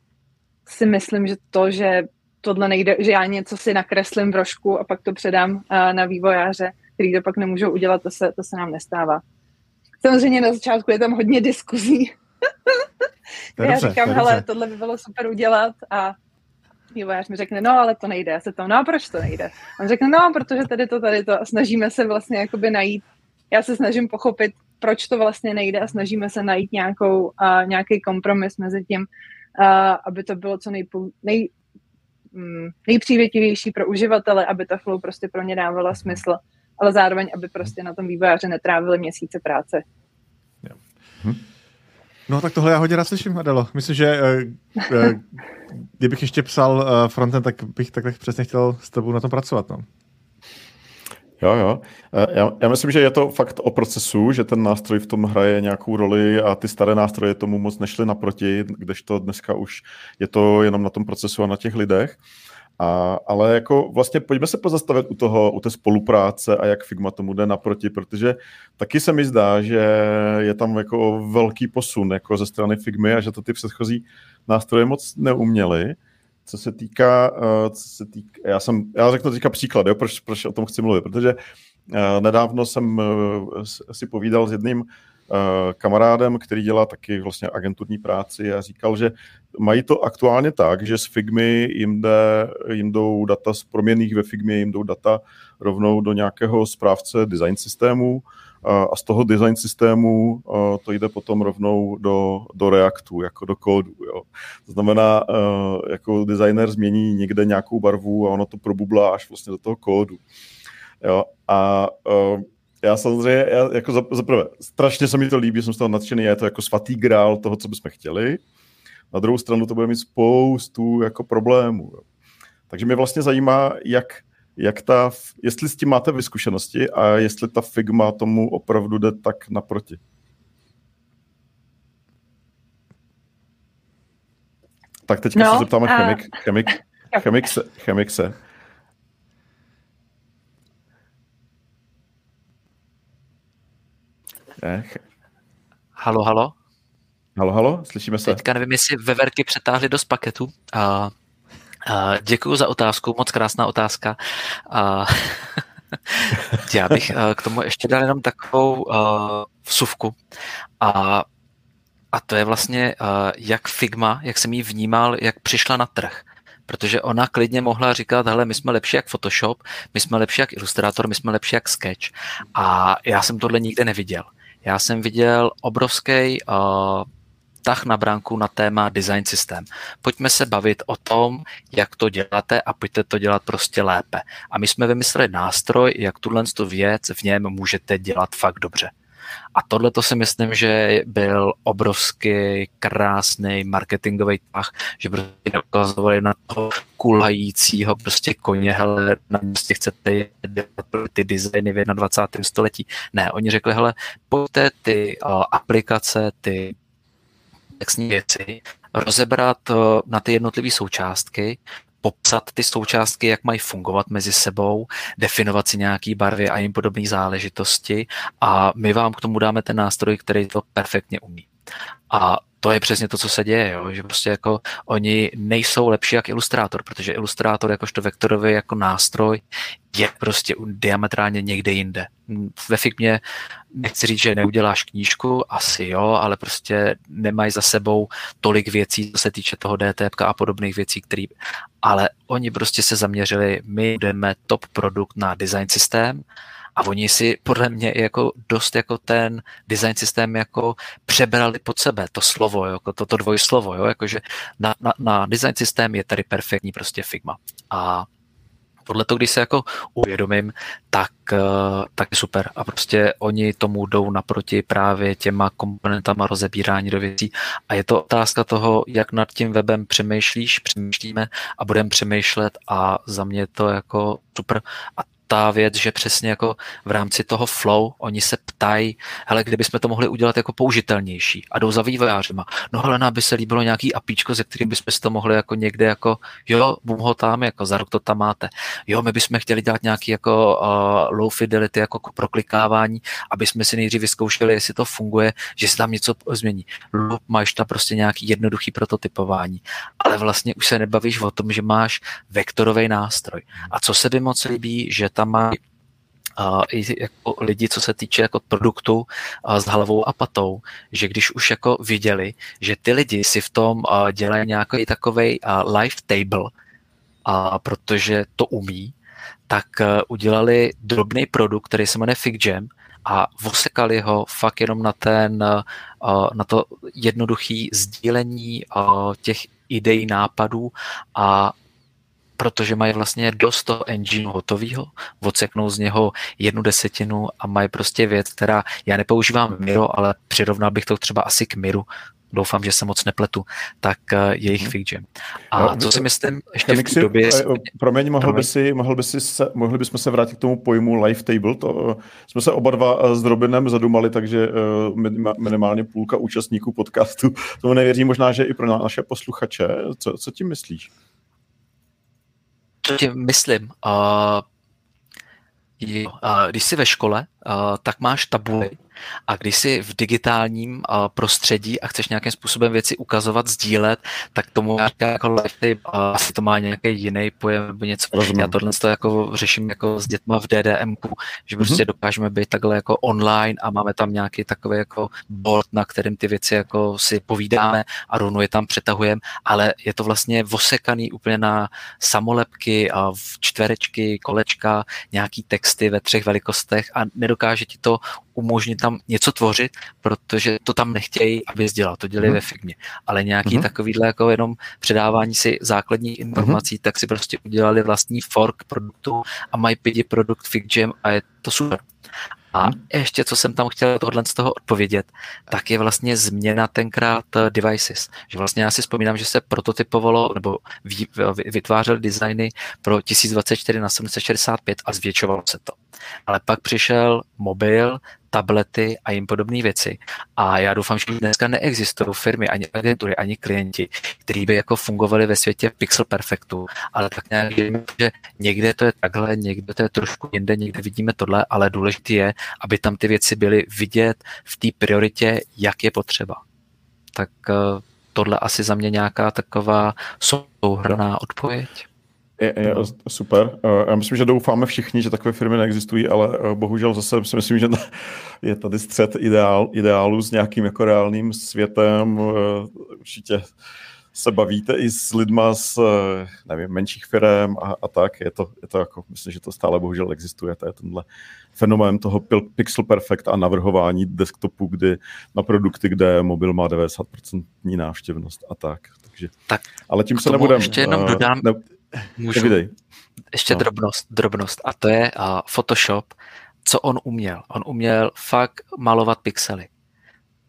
si myslím, že to, že tohle nejde, že já něco si nakreslím v rožku a pak to předám uh, na vývojáře, který to pak nemůžou udělat, to se, to se nám nestává. Samozřejmě na začátku je tam hodně diskuzí. já dobře, říkám, hele, tohle by bylo super udělat a vývojář mi řekne, no ale to nejde. Já se tam, no a proč to nejde? On řekne, no, protože tady to, tady to a snažíme se vlastně jakoby najít, já se snažím pochopit, proč to vlastně nejde a snažíme se najít nějakou, uh, nějaký kompromis mezi tím, uh, aby to bylo co nejpou, nej, nejpřívětivější pro uživatele, aby ta flow prostě pro ně dávala smysl, ale zároveň, aby prostě na tom vývojáře netrávili měsíce práce. Yeah. Hm. No tak tohle já hodně rád slyším, Adelo. Myslím, že uh, uh, kdybych ještě psal uh, frontend, tak bych takhle přesně chtěl s tebou na tom pracovat. No. Jo, jo. E, já, já myslím, že je to fakt o procesu, že ten nástroj v tom hraje nějakou roli a ty staré nástroje tomu moc nešly naproti, kdežto dneska už je to jenom na tom procesu a na těch lidech. A, ale jako vlastně pojďme se pozastavit u toho, u té spolupráce a jak Figma tomu jde naproti, protože taky se mi zdá, že je tam jako velký posun jako ze strany Figmy a že to ty předchozí nástroje moc neuměly. Co se týká, uh, co se týká já, jsem, já řeknu teďka příklad, jo, proč, proč o tom chci mluvit, protože uh, nedávno jsem uh, si povídal s jedním kamarádem, který dělá taky vlastně agenturní práci a říkal, že mají to aktuálně tak, že z Figmy jim, jde, jim jdou data z proměných ve Figmě, jim jdou data rovnou do nějakého správce design systému a z toho design systému to jde potom rovnou do, do Reactu, jako do kódu. Jo. To znamená, jako designer změní někde nějakou barvu a ono to probublá až vlastně do toho kódu. Jo. A já samozřejmě, já jako za, za prvé, strašně se mi to líbí, jsem z toho nadšený, je to jako svatý grál toho, co bychom chtěli. Na druhou stranu to bude mít spoustu jako problémů. Jo. Takže mě vlastně zajímá, jak, jak ta, jestli s tím máte vyzkušenosti a jestli ta Figma tomu opravdu jde tak naproti. Tak teďka no, se zeptáme a... chemik, chemik, chemik, se, chemik se. Ech. Halo, halo? Halo, halo, slyšíme se. Teďka nevím, jestli veverky přetáhly do paketu. A děkuji za otázku, moc krásná otázka. Já bych k tomu ještě dal jenom takovou uh, vsuvku. A, a to je vlastně, uh, jak Figma, jak jsem ji vnímal, jak přišla na trh protože ona klidně mohla říkat, hele, my jsme lepší jak Photoshop, my jsme lepší jak Illustrator, my jsme lepší jak Sketch. A já jsem tohle nikde neviděl. Já jsem viděl obrovský uh, tah na bránku na téma design systém. Pojďme se bavit o tom, jak to děláte a pojďte to dělat prostě lépe. A my jsme vymysleli nástroj, jak tuhle tu věc v něm můžete dělat fakt dobře. A tohle to si myslím, že byl obrovský krásný marketingový tah, že prostě neukazovali na toho kulajícího prostě koně, hele, na prostě chcete dělat ty designy v 21. století. Ne, oni řekli, hele, pojďte ty uh, aplikace, ty komplexní věci, rozebrat uh, na ty jednotlivé součástky, popsat ty součástky, jak mají fungovat mezi sebou, definovat si nějaký barvy a jim podobné záležitosti a my vám k tomu dáme ten nástroj, který to perfektně umí. A to je přesně to, co se děje, jo? že prostě jako oni nejsou lepší jak ilustrátor, protože ilustrátor jakožto vektorový jako nástroj je prostě diametrálně někde jinde. Ve Figmě nechci říct, že neuděláš knížku, asi jo, ale prostě nemají za sebou tolik věcí, co se týče toho DTP a podobných věcí, který, ale oni prostě se zaměřili, my budeme top produkt na design systém, a oni si podle mě jako dost jako ten design systém jako přebrali pod sebe to slovo, jako to, to dvojslovo, jo, jakože na, na, na design systém je tady perfektní prostě Figma. A podle toho, když se jako uvědomím, tak, eh, tak je super. A prostě oni tomu jdou naproti právě těma komponentama rozebírání do věcí. A je to otázka toho, jak nad tím webem přemýšlíš, přemýšlíme a budeme přemýšlet a za mě je to jako super. A ta věc, že přesně jako v rámci toho flow oni se ptají, hele, kdybychom to mohli udělat jako použitelnější a jdou za vývojářima. No hele, nám by se líbilo nějaký apíčko, ze kterým bychom si to mohli jako někde jako, jo, bum ho tam, jako za rok to tam máte. Jo, my bychom chtěli dělat nějaký jako uh, low fidelity jako proklikávání, aby jsme si nejdřív vyzkoušeli, jestli to funguje, že se tam něco změní. Loop máš tam prostě nějaký jednoduchý prototypování, ale vlastně už se nebavíš o tom, že máš vektorový nástroj. A co se by moc líbí, že tam mají uh, i jako lidi, co se týče jako produktu uh, s hlavou a patou, že když už jako viděli, že ty lidi si v tom uh, dělají nějaký takový live table, uh, protože to umí, tak uh, udělali drobný produkt, který se jmenuje FigJam a vosekali ho fakt jenom na ten, uh, na to jednoduché sdílení těch ideí, nápadů a protože mají vlastně dost toho engineu hotového, odseknou z něho jednu desetinu a mají prostě věc, která, já nepoužívám Miro, ale přirovnal bych to třeba asi k Miru, doufám, že se moc nepletu, tak jejich hmm. FigJam. A no, to si myslím, ještě v té době... Promiň, mohl, by si, mohl, by si se, mohli bychom se vrátit k tomu pojmu live table, to jsme se oba dva s Robinem zadumali, takže minimálně půlka účastníků podcastu tomu nevěří, možná, že i pro naše posluchače. Co, co tím myslíš? Co tím myslím? Uh, jo, uh, když jsi ve škole, tak máš tabuly, a když jsi v digitálním prostředí a chceš nějakým způsobem věci ukazovat, sdílet, tak tomu já říkám jako lifetime, asi to má nějaký jiný pojem nebo něco. Rozumím. Já tohle to jako řeším jako s dětma v DDMku, že prostě mm-hmm. dokážeme být takhle jako online a máme tam nějaký takový jako board, na kterým ty věci jako si povídáme a rovnou je tam přetahujeme, ale je to vlastně vosekaný úplně na samolepky a v čtverečky, kolečka, nějaký texty ve třech velikostech a nedokáže ti to umožnit tam něco tvořit, protože to tam nechtějí, aby dělal, to dělají mm. ve Figmě. Ale nějaký mm. takovýhle jako jenom předávání si základních informací, mm. tak si prostě udělali vlastní fork produktu a mají pidi produkt FigJam a je to super. A mhm. ještě, co jsem tam chtěl tohle z toho odpovědět, tak je vlastně změna tenkrát eh, devices. Že vlastně já si vzpomínám, že se prototypovalo nebo vytvářely designy pro 1024 na 765 a zvětšovalo se to. Ale pak přišel mobil, tablety a jim podobné věci. A já doufám, že dneska neexistují firmy, ani agentury, ani klienti, kteří by jako fungovali ve světě Pixel Perfectu, ale tak nějak, že někde to je takhle, někde to je trošku jinde, někde vidíme tohle, ale důležité je, aby tam ty věci byly vidět v té prioritě, jak je potřeba. Tak eh, tohle asi za mě nějaká taková souhrná odpověď. Je, je, super. Eh, já myslím, že doufáme všichni, že takové firmy neexistují, ale eh, bohužel zase si myslím, že je tady střed ideál, ideálu s nějakým jako reálným světem. Určitě se bavíte i s lidma z nevím, menších firm a, a tak. Je to, je to jako, myslím, že to stále bohužel existuje. To je tenhle fenomén toho Pixel Perfect a navrhování desktopu, kdy na produkty, kde mobil má 90% návštěvnost a tak. Takže, tak ale tím se nebudeme. Ještě jenom dodám, ne, můžu, nevidej. ještě no. drobnost, drobnost a to je uh, Photoshop, co on uměl. On uměl fakt malovat pixely.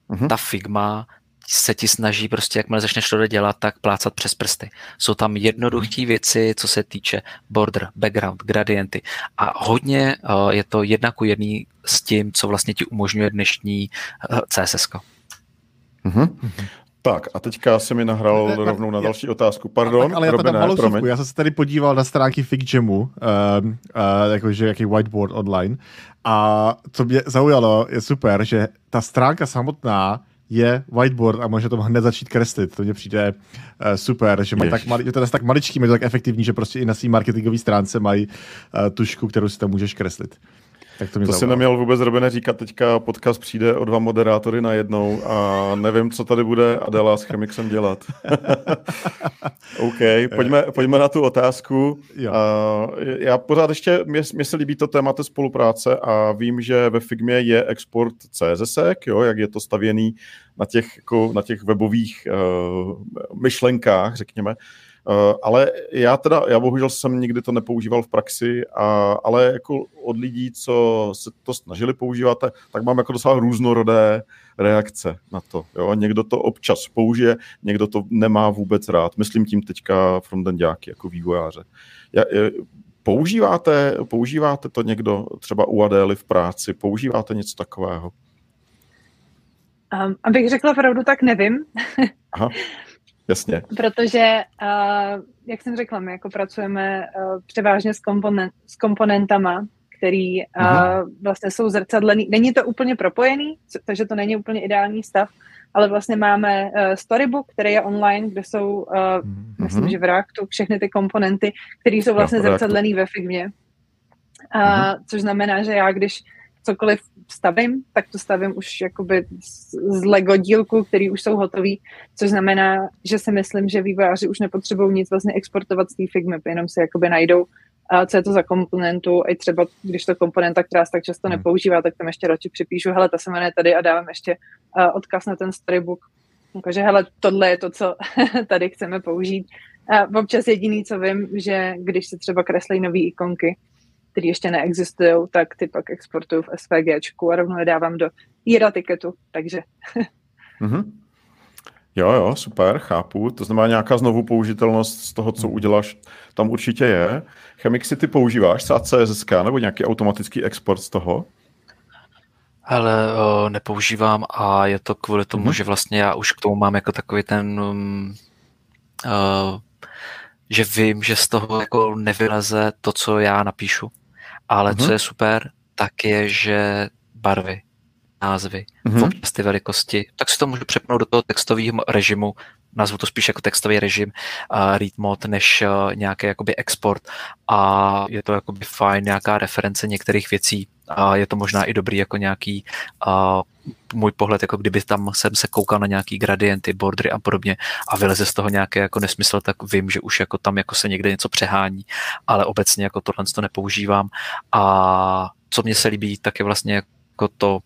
Uh-huh. Ta Figma se ti snaží prostě, jakmile začneš to dělat, tak plácat přes prsty. Jsou tam jednoduché věci, co se týče border, background, gradienty a hodně uh, je to jedna ku jedný s tím, co vlastně ti umožňuje dnešní uh, CSS. Mm-hmm. Tak a teďka se mi nahrál ne, rovnou na další otázku. Pardon, tak, ale já malou suvku. Já jsem se tady podíval na stránky FigJamu, uh, uh, jakože jaký whiteboard online. A co mě zaujalo, je super, že ta stránka samotná je whiteboard a může to hned začít kreslit. To mně přijde uh, super, že mají tak malý, že to je tak maličký, je to tak efektivní, že prostě i na své marketingové stránce mají uh, tušku, kterou si tam můžeš kreslit. Tak to, to si neměl vůbec Robine říkat, teďka podcast přijde o dva moderátory na jednou a nevím, co tady bude Adela s Chemixem dělat. OK, pojďme, pojďme na tu otázku. Jo. Já pořád ještě, mě, mě se líbí to téma té spolupráce a vím, že ve Figmě je export CSS, jo, jak je to stavěný na těch, jako, na těch webových uh, myšlenkách, řekněme. Uh, ale já teda, já bohužel jsem nikdy to nepoužíval v praxi, a, ale jako od lidí, co se to snažili používat, tak mám jako docela různorodé reakce na to. Jo? Někdo to občas použije, někdo to nemá vůbec rád. Myslím tím teďka frontendáky jako vývojáře. Já, používáte, používáte to někdo třeba u Adély v práci? Používáte něco takového? Um, abych řekla pravdu, tak nevím. Aha. Jasně. Protože, uh, jak jsem řekla, my jako pracujeme uh, převážně s, komponent, s komponentama, který uh, uh, vlastně jsou zrcadlený. Není to úplně propojený, takže to není úplně ideální stav, ale vlastně máme uh, Storybook, který je online, kde jsou, uh, uh-huh. myslím, že v Reactu, všechny ty komponenty, které jsou vlastně zrcadlený ve Figmě. Uh, uh-huh. Což znamená, že já když cokoliv stavím, tak to stavím už jakoby z, Lego dílku, který už jsou hotový, což znamená, že si myslím, že vývojáři už nepotřebují nic vlastně exportovat z té Figmy, jenom si jakoby najdou, a co je to za komponentu, i třeba když to komponenta, která se tak často hmm. nepoužívá, tak tam ještě radši připíšu, hele, ta se jmenuje tady a dávám ještě uh, odkaz na ten storybook. Takže hele, tohle je to, co tady chceme použít. Uh, občas jediný, co vím, že když se třeba kreslí nové ikonky, které ještě neexistují, tak ty pak exportuju v SVG a rovnou je dávám do IRA tiketu, takže... mm-hmm. Jo, jo, super, chápu. To znamená nějaká znovu použitelnost z toho, co hmm. uděláš, tam určitě je. Chemixy ty používáš, CSSK nebo nějaký automatický export z toho? Ale o, nepoužívám a je to kvůli tomu, mm-hmm. že vlastně já už k tomu mám jako takový ten, um, uh, že vím, že z toho jako nevyleze to, co já napíšu. Ale mm-hmm. co je super, tak je, že barvy, názvy, mm-hmm. občas ty velikosti, tak si to můžu přepnout do toho textového režimu, nazvu to spíš jako textový režim, uh, read mode, než uh, nějaký jakoby export a je to jakoby fajn, nějaká reference některých věcí a je to možná i dobrý jako nějaký uh, můj pohled, jako kdyby tam jsem se koukal na nějaký gradienty, bordery a podobně a vyleze z toho nějaké jako nesmysl, tak vím, že už jako tam jako se někde něco přehání, ale obecně jako tohle to nepoužívám. A co mě se líbí, tak je vlastně jako to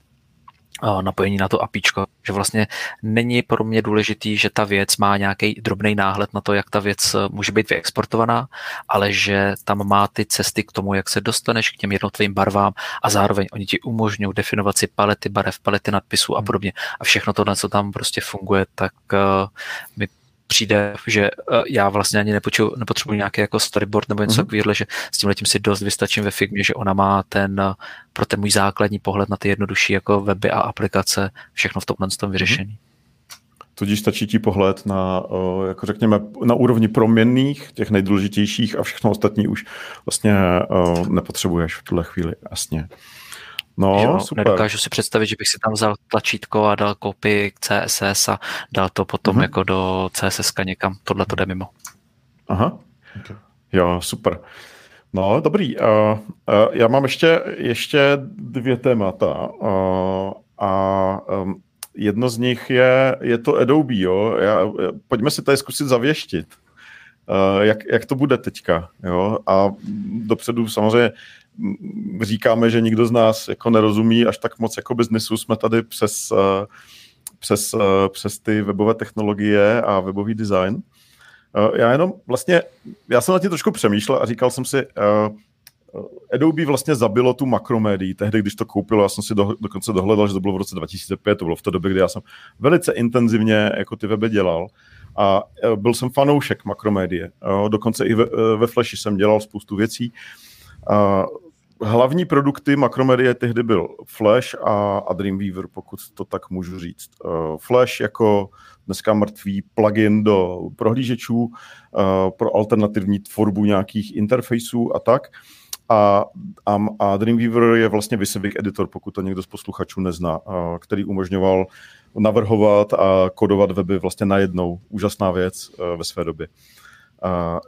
napojení na to APIčko, že vlastně není pro mě důležitý, že ta věc má nějaký drobný náhled na to, jak ta věc eh, může být vyexportovaná, ale že tam má ty cesty k tomu, jak se dostaneš k těm jednotlivým barvám a zároveň oni ti umožňují definovat si palety barev, palety nadpisů a hmm. podobně a všechno tohle, co tam prostě funguje, tak uh, mi přijde, že eh, já vlastně ani nepotřebuji, nepotřebuji nějaký jako storyboard nebo něco mm-hmm. takového, že s tím letím si dost vystačím ve Figmě, že ona má ten eh, pro ten můj základní pohled na ty jednodušší jako weby a aplikace všechno v tomhle tom mhm. vyřešený. Tudíž stačí ti pohled na, eh, jako řekněme, na úrovni proměnných, těch nejdůležitějších a všechno ostatní už vlastně nepotřebuješ v tuhle chvíli, jasně. No, jo, super. Nedokážu si představit, že bych si tam vzal tlačítko a dal kopii k CSS a dal to potom mm-hmm. jako do CSS někam. Tohle to jde mimo. Aha. Okay. Jo, super. No, dobrý. Uh, uh, já mám ještě, ještě dvě témata. Uh, a um, jedno z nich je, je to Adobe. Jo? Já, pojďme si tady zkusit zavěštit. Uh, jak, jak to bude teďka. Jo? A dopředu samozřejmě říkáme, že nikdo z nás jako nerozumí až tak moc jako biznesu, jsme tady přes, eh, přes, eh, přes ty webové technologie a webový design. Eh, já jenom vlastně, já jsem na tím trošku přemýšlel a říkal jsem si, Adobe vlastně zabilo tu makromédii tehdy, když to koupilo, já jsem si do, dokonce dohledal, že to bylo v roce 2005, to bylo v té době, kdy já jsem velice intenzivně jako ty weby dělal a byl jsem fanoušek makromédie. Dokonce i ve, ve Flashi jsem dělal spoustu věcí hlavní produkty Macromedia tehdy byl Flash a, a Dreamweaver, pokud to tak můžu říct. Uh, Flash jako dneska mrtvý plugin do prohlížečů uh, pro alternativní tvorbu nějakých interfaceů a tak. A, a, a Dreamweaver je vlastně Vysivyk editor, pokud to někdo z posluchačů nezná, uh, který umožňoval navrhovat a kodovat weby vlastně najednou. Úžasná věc uh, ve své době.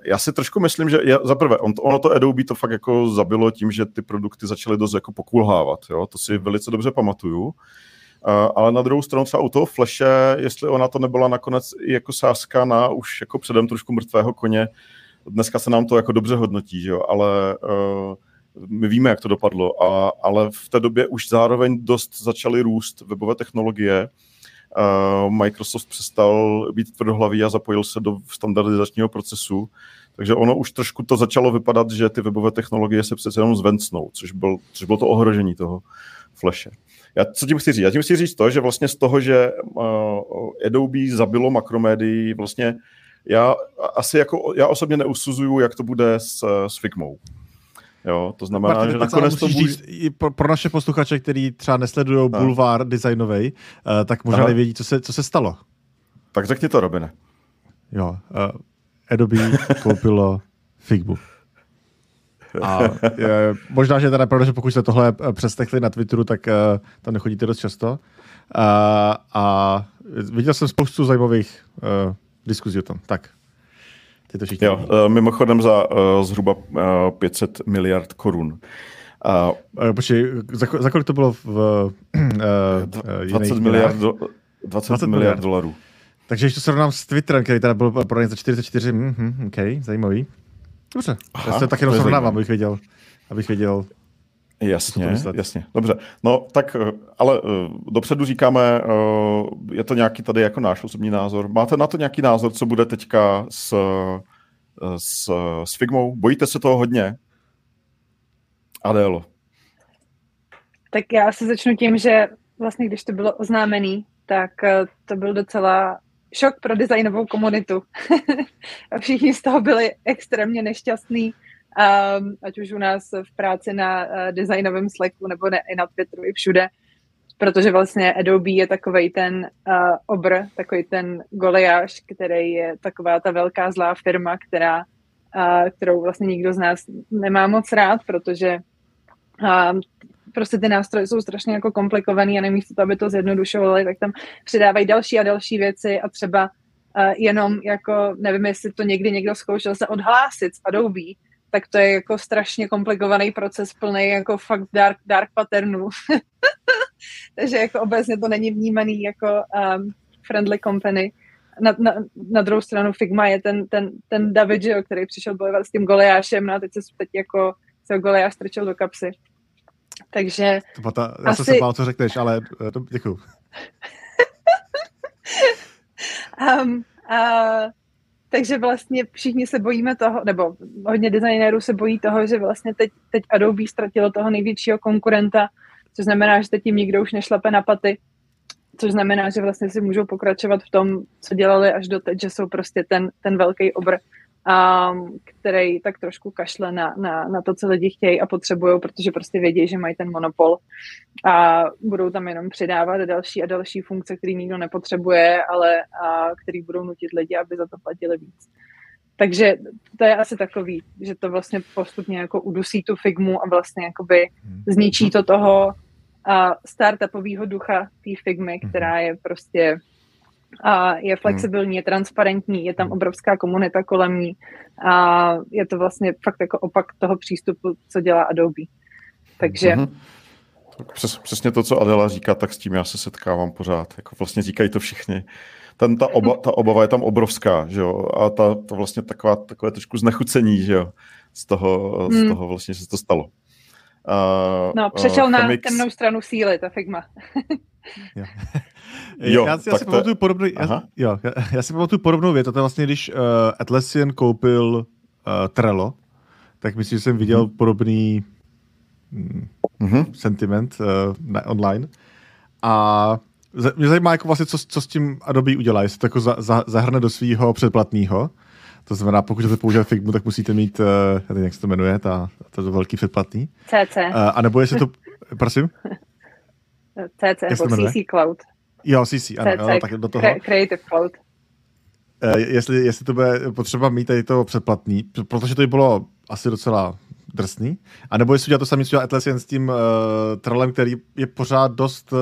Já si trošku myslím, že je, za prvé, on, ono to Adobe to fakt jako zabilo tím, že ty produkty začaly dost jako pokulhávat, jo? to si velice dobře pamatuju. Uh, ale na druhou stranu třeba u toho Flashe, jestli ona to nebyla nakonec jako sázka na už jako předem trošku mrtvého koně, dneska se nám to jako dobře hodnotí, že jo? ale uh, my víme, jak to dopadlo, a, ale v té době už zároveň dost začaly růst webové technologie, Microsoft přestal být tvrdohlavý a zapojil se do standardizačního procesu. Takže ono už trošku to začalo vypadat, že ty webové technologie se přece jenom zvencnou, což, byl, což bylo to ohrožení toho Flashe. Já, co tím chci říct? Já tím chci říct to, že vlastně z toho, že uh, Adobe zabilo makromédii, vlastně já asi jako, já osobně neusuzuju, jak to bude s, s Figmou. Jo, to znamená, Martin, že nakonec to bude... i pro, pro naše posluchače, který třeba nesledují no. bulvár designový, uh, tak možná Aha. nevědí, co se, co se stalo. Tak řekni to, Robine. Jo, uh, Adobe koupilo Figbu. A je, možná, že teda pravda, že pokud jste tohle eh, přestekli na Twitteru, tak uh, tam nechodíte dost často. Uh, a viděl jsem spoustu zajímavých uh, diskuzí o tom. Tak, ty to všichni jo, uh, mimochodem za uh, zhruba uh, 500 miliard korun. Uh, Počkej, za, za kolik to bylo v uh, 20 miliard, do, 20, 20 miliard dolarů. Takže ještě to srovnám s Twitterem, který teda byl prodaný za 44, mm-hmm, OK, zajímavý. Dobře, Aha, já se tak jenom srovnávám, abych věděl, abych věděl, Jasně, jasně. Dobře. No tak, ale dopředu říkáme, je to nějaký tady jako náš osobní názor. Máte na to nějaký názor, co bude teďka s, s, s Figmou? Bojíte se toho hodně? Adélo. Tak já se začnu tím, že vlastně když to bylo oznámený, tak to byl docela šok pro designovou komunitu. a všichni z toho byli extrémně nešťastní, um, ať už u nás v práci na uh, designovém Slacku nebo ne, i na Twitteru i všude, protože vlastně Adobe je takový ten uh, obr, takový ten Goliáš, který je taková ta velká zlá firma, která, uh, kterou vlastně nikdo z nás nemá moc rád, protože um, prostě ty nástroje jsou strašně jako komplikovaný a nemísto to, aby to zjednodušovali, tak tam přidávají další a další věci a třeba uh, jenom jako, nevím, jestli to někdy někdo zkoušel se odhlásit z Adobe, tak to je jako strašně komplikovaný proces plný jako fakt dark, dark patternů. Takže jako obecně to není vnímaný jako um, friendly company. Na, na, na druhou stranu Figma je ten, ten, ten David, jo, který přišel bojovat s tím Goliášem, no a teď se teď jako se Goliáš strčil do kapsy. Takže to ta, já asi... jsem se bál, co řekneš, ale eh, to, děkuju. um, uh, takže vlastně všichni se bojíme toho, nebo hodně designérů se bojí toho, že vlastně teď, teď Adobe ztratilo toho největšího konkurenta, což znamená, že teď jim nikdo už nešlape na paty, což znamená, že vlastně si můžou pokračovat v tom, co dělali až do teď, že jsou prostě ten, ten velký obr, um, který tak trošku kašle na, na, na to, co lidi chtějí a potřebují, protože prostě vědí, že mají ten monopol a budou tam jenom přidávat další a další funkce, které nikdo nepotřebuje, ale a, který budou nutit lidi, aby za to platili víc. Takže to je asi takový, že to vlastně postupně jako udusí tu figmu a vlastně jakoby hmm. zničí to toho a startupového ducha té figmy, hmm. která je prostě a je flexibilní, je transparentní, je tam hmm. obrovská komunita kolem ní a je to vlastně fakt jako opak toho přístupu, co dělá Adobe. Takže mm-hmm. Přes, přesně to, co Adela říká, tak s tím já se setkávám pořád. Jako vlastně říkají to všichni. Ten, ta, oba, ta obava je tam obrovská, že jo? A ta, to vlastně taková, takové trošku znechucení, že jo? Z toho, hmm. z toho vlastně, že se to stalo. Uh, no, přešel uh, na temnou stranu síly, ta Figma. jo. já, já si pamatuju podobnou, já, jo, já, já si pamatuju podobnou věc, to je vlastně, když uh, Atlassian koupil uh, Trello, tak myslím, že jsem viděl mm-hmm. podobný mm-hmm. sentiment uh, na, online. A mě zajímá, jako vlastně, co, co s tím Adobe udělá, jestli to jako za, za, zahrne do svého předplatného. To znamená, pokud chcete používat Figmu, tak musíte mít, uh, nevím, jak se to jmenuje, ta, to velký předplatný. CC. Uh, a nebo jestli to, prosím? CC, nebo CC Cloud. Jo, CC, ano, CC, jo, tak do toho. Creative Cloud. Uh, jestli, jestli to bude potřeba mít tady to předplatný, protože to by bylo asi docela drsný. A nebo jestli udělat to samé, co dělá Atlassian s tím uh, trolem, který je pořád dost uh,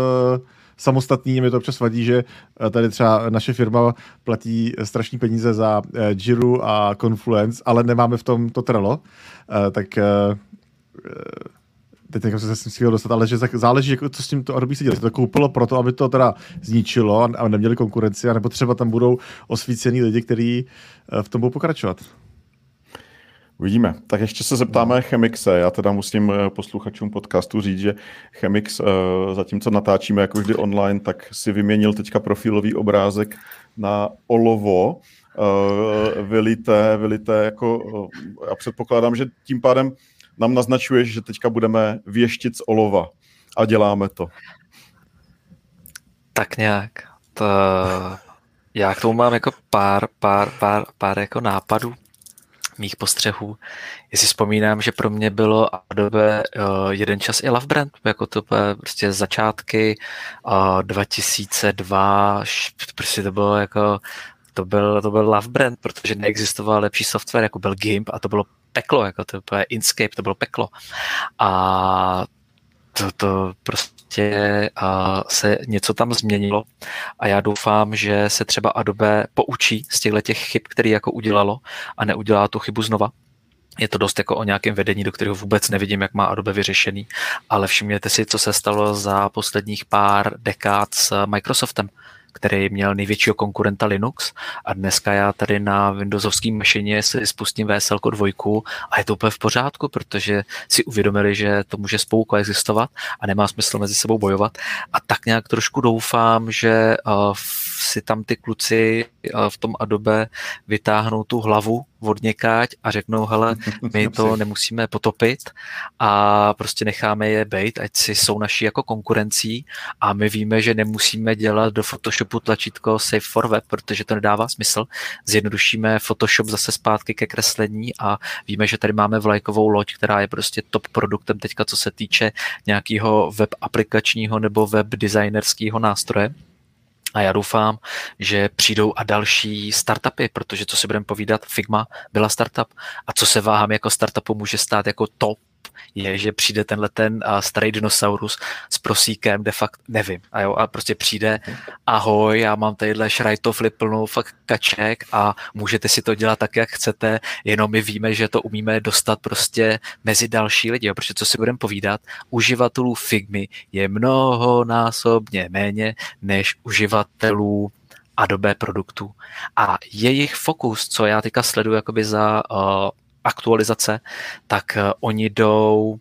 samostatný. Mě to občas vadí, že tady třeba naše firma platí strašní peníze za uh, Jiru a Confluence, ale nemáme v tom to Trello. Uh, tak uh, teď jsem se s tím dostat, ale že záleží, jako, co s tím to Adobe si dělá. To koupilo proto, aby to teda zničilo a neměli konkurenci, a nebo třeba tam budou osvícení lidi, kteří v tom budou pokračovat. Uvidíme. Tak ještě se zeptáme Chemixe. Já teda musím eh, posluchačům podcastu říct, že Chemix, eh, zatímco natáčíme jako vždy online, tak si vyměnil teďka profilový obrázek na olovo, eh, vylité, vylité jako, já předpokládám, že tím pádem nám naznačuješ, že teďka budeme věštit z olova a děláme to. Tak nějak. To, já k tomu mám jako pár, pár, pár, pár jako nápadů mých postřehů. Jestli vzpomínám, že pro mě bylo Adobe uh, jeden čas i Love Brand, jako to bylo prostě začátky uh, 2002, prostě to bylo jako to byl, to byl Love Brand, protože neexistoval lepší software, jako byl GIMP a to bylo peklo, jako to bylo Inkscape, to bylo peklo. A to, to prostě uh, se něco tam změnilo a já doufám, že se třeba Adobe poučí z těchto těch chyb, které jako udělalo a neudělá tu chybu znova. Je to dost jako o nějakém vedení, do kterého vůbec nevidím, jak má Adobe vyřešený, ale všimněte si, co se stalo za posledních pár dekád s Microsoftem který měl největšího konkurenta Linux. A dneska já tady na Windowsovském mašině si spustím VSL 2 a je to úplně v pořádku, protože si uvědomili, že to může spolu koexistovat a nemá smysl mezi sebou bojovat. A tak nějak trošku doufám, že v si tam ty kluci v tom Adobe vytáhnou tu hlavu od někáť a řeknou, hele, my to nemusíme potopit a prostě necháme je být, ať si jsou naši jako konkurencí a my víme, že nemusíme dělat do Photoshopu tlačítko Save for Web, protože to nedává smysl. Zjednodušíme Photoshop zase zpátky ke kreslení a víme, že tady máme vlajkovou loď, která je prostě top produktem teďka, co se týče nějakého web aplikačního nebo web designerského nástroje. A já doufám, že přijdou a další startupy, protože co si budeme povídat, Figma byla startup. A co se váhám jako startupu může stát jako top je, že přijde tenhle ten uh, starý dinosaurus s prosíkem, de facto nevím. A jo, a prostě přijde, ahoj, já mám tadyhle šrajtofly plnou fakt kaček a můžete si to dělat tak, jak chcete, jenom my víme, že to umíme dostat prostě mezi další lidi, jo, protože co si budeme povídat, uživatelů Figmy je mnohonásobně méně než uživatelů Adobe produktů. A jejich fokus, co já teďka sleduju jakoby za uh, aktualizace, tak uh, oni jdou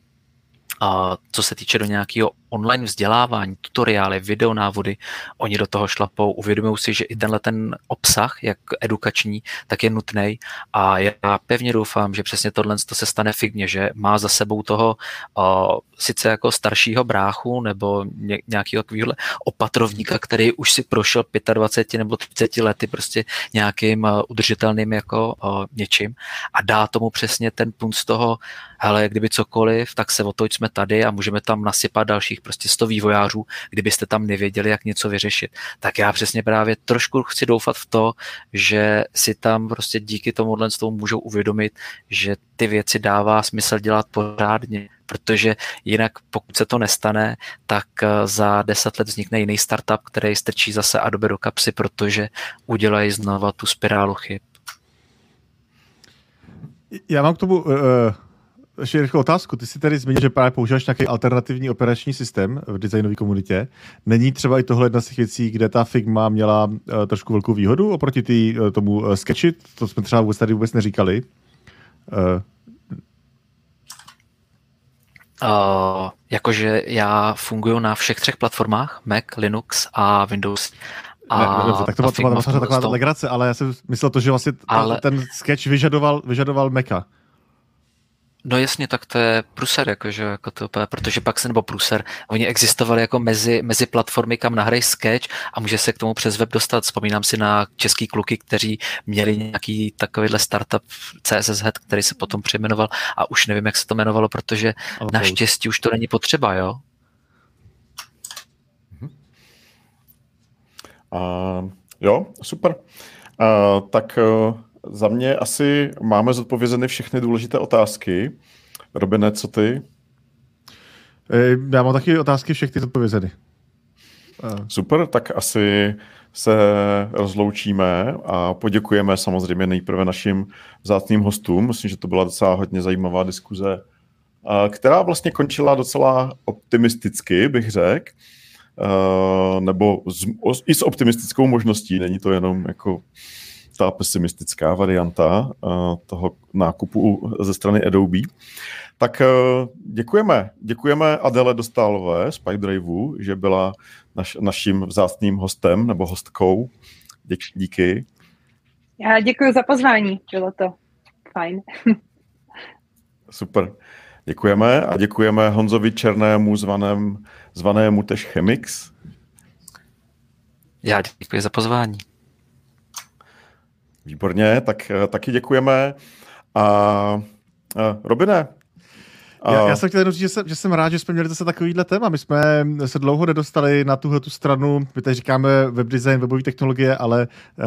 a co se týče do nějakého online vzdělávání, tutoriály, videonávody, oni do toho šlapou, uvědomují si, že i tenhle ten obsah, jak edukační, tak je nutný a já pevně doufám, že přesně tohle to se stane figně, že má za sebou toho uh, sice jako staršího bráchu nebo ně, nějakého takovýhle opatrovníka, který už si prošel 25 nebo 30 lety prostě nějakým uh, udržitelným jako uh, něčím. A dá tomu přesně ten punt z toho, hele, kdyby cokoliv, tak se o to jsme tady a můžeme tam nasypat dalších prostě 100 vývojářů, kdybyste tam nevěděli, jak něco vyřešit. Tak já přesně právě trošku chci doufat v to, že si tam prostě díky tomu tomu můžou uvědomit, že ty věci dává smysl dělat pořádně, protože jinak pokud se to nestane, tak eh, za deset let vznikne jiný startup, který strčí zase Adobe do kapsy, protože udělají znova tu spirálu chyb. Já mám k tomu uh, ještě rychlou otázku. Ty jsi tady zmínil, že právě používáš nějaký alternativní operační systém v designové komunitě. Není třeba i tohle jedna z těch věcí, kde ta Figma měla uh, trošku velkou výhodu oproti tý, uh, tomu uh, Sketchi? To jsme třeba vůbec tady vůbec neříkali. Uh, Uh, jakože já funguji na všech třech platformách, Mac, Linux a Windows. A ne, dobře, tak to byla, to byla taková legrace, ale já jsem myslel to, že vlastně ale... ten sketch vyžadoval, vyžadoval Maca. No jasně, tak to je pruser, jakože, jako to, protože pak se, nebo pruser, oni existovali jako mezi, mezi platformy, kam nahraj sketch a může se k tomu přes web dostat. Vzpomínám si na český kluky, kteří měli nějaký takovýhle startup CSS Head, který se potom přejmenoval a už nevím, jak se to jmenovalo, protože okay. naštěstí už to není potřeba, jo? Uh, jo, super. Uh, tak uh za mě asi máme zodpovězeny všechny důležité otázky. Robine, co ty? Já mám taky otázky všechny zodpovězeny. Super, tak asi se rozloučíme a poděkujeme samozřejmě nejprve našim vzácným hostům. Myslím, že to byla docela hodně zajímavá diskuze, která vlastně končila docela optimisticky, bych řekl. Nebo i s optimistickou možností, není to jenom jako ta pesimistická varianta uh, toho nákupu ze strany Adobe. Tak uh, děkujeme. Děkujeme Adele Dostálové z Pipedriveu, že byla naš, naším vzácným hostem nebo hostkou. Děk, díky. Já děkuji za pozvání, bylo to fajn. Super. Děkujeme a děkujeme Honzovi Černému zvaném, zvanému tež Chemix. Já děkuji za pozvání. Výborně, tak eh, taky děkujeme. A, a Robine, já, já jsem chtěl jenom říct, že jsem, že jsem rád, že jsme měli zase takovýhle téma. My jsme se dlouho nedostali na tuhle tu stranu, my tady říkáme web design, webové technologie, ale uh,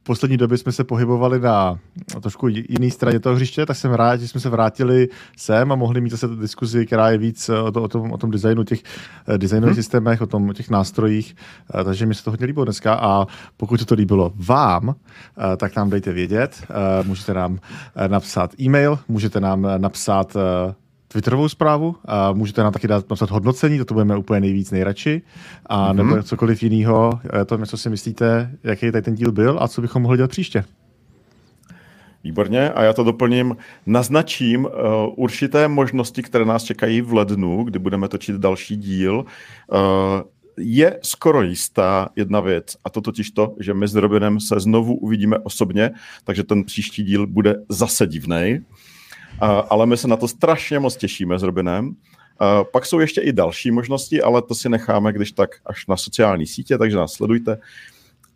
v poslední době jsme se pohybovali na, na trošku jiné straně toho hřiště, tak jsem rád, že jsme se vrátili sem a mohli mít zase diskuzi, která je víc o, to, o, tom, o tom designu, těch uh, designových hmm. systémech, o, tom, o těch nástrojích, uh, takže mi se to hodně líbilo dneska a pokud se to líbilo vám, uh, tak nám dejte vědět, uh, můžete nám napsat e-mail, můžete nám napsat uh, Twitterovou zprávu a můžete nám taky dát napsat hodnocení, to budeme úplně nejvíc nejradši, a mm-hmm. nebo cokoliv jiného, to něco si myslíte, jaký tady ten díl byl a co bychom mohli dělat příště. Výborně, a já to doplním. Naznačím uh, určité možnosti, které nás čekají v lednu, kdy budeme točit další díl. Uh, je skoro jistá jedna věc, a to totiž to, že my s Robinem se znovu uvidíme osobně, takže ten příští díl bude zase divnej. Ale my se na to strašně moc těšíme s Robinem. Pak jsou ještě i další možnosti, ale to si necháme, když tak až na sociální sítě, takže nás sledujte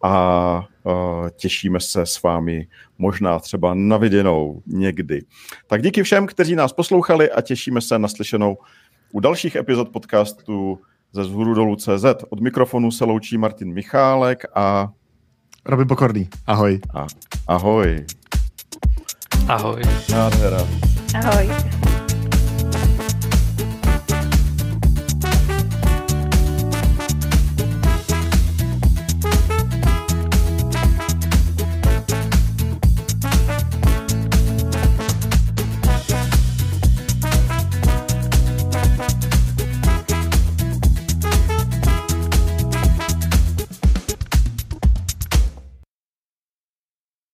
a těšíme se s vámi možná třeba na viděnou někdy. Tak díky všem, kteří nás poslouchali a těšíme se na slyšenou u dalších epizod podcastu ze zhůru dolů CZ. Od mikrofonu se loučí Martin Michálek a Robin Pokorný. Ahoj. A, ahoj. Ahoj. Nádhera. Ahoj.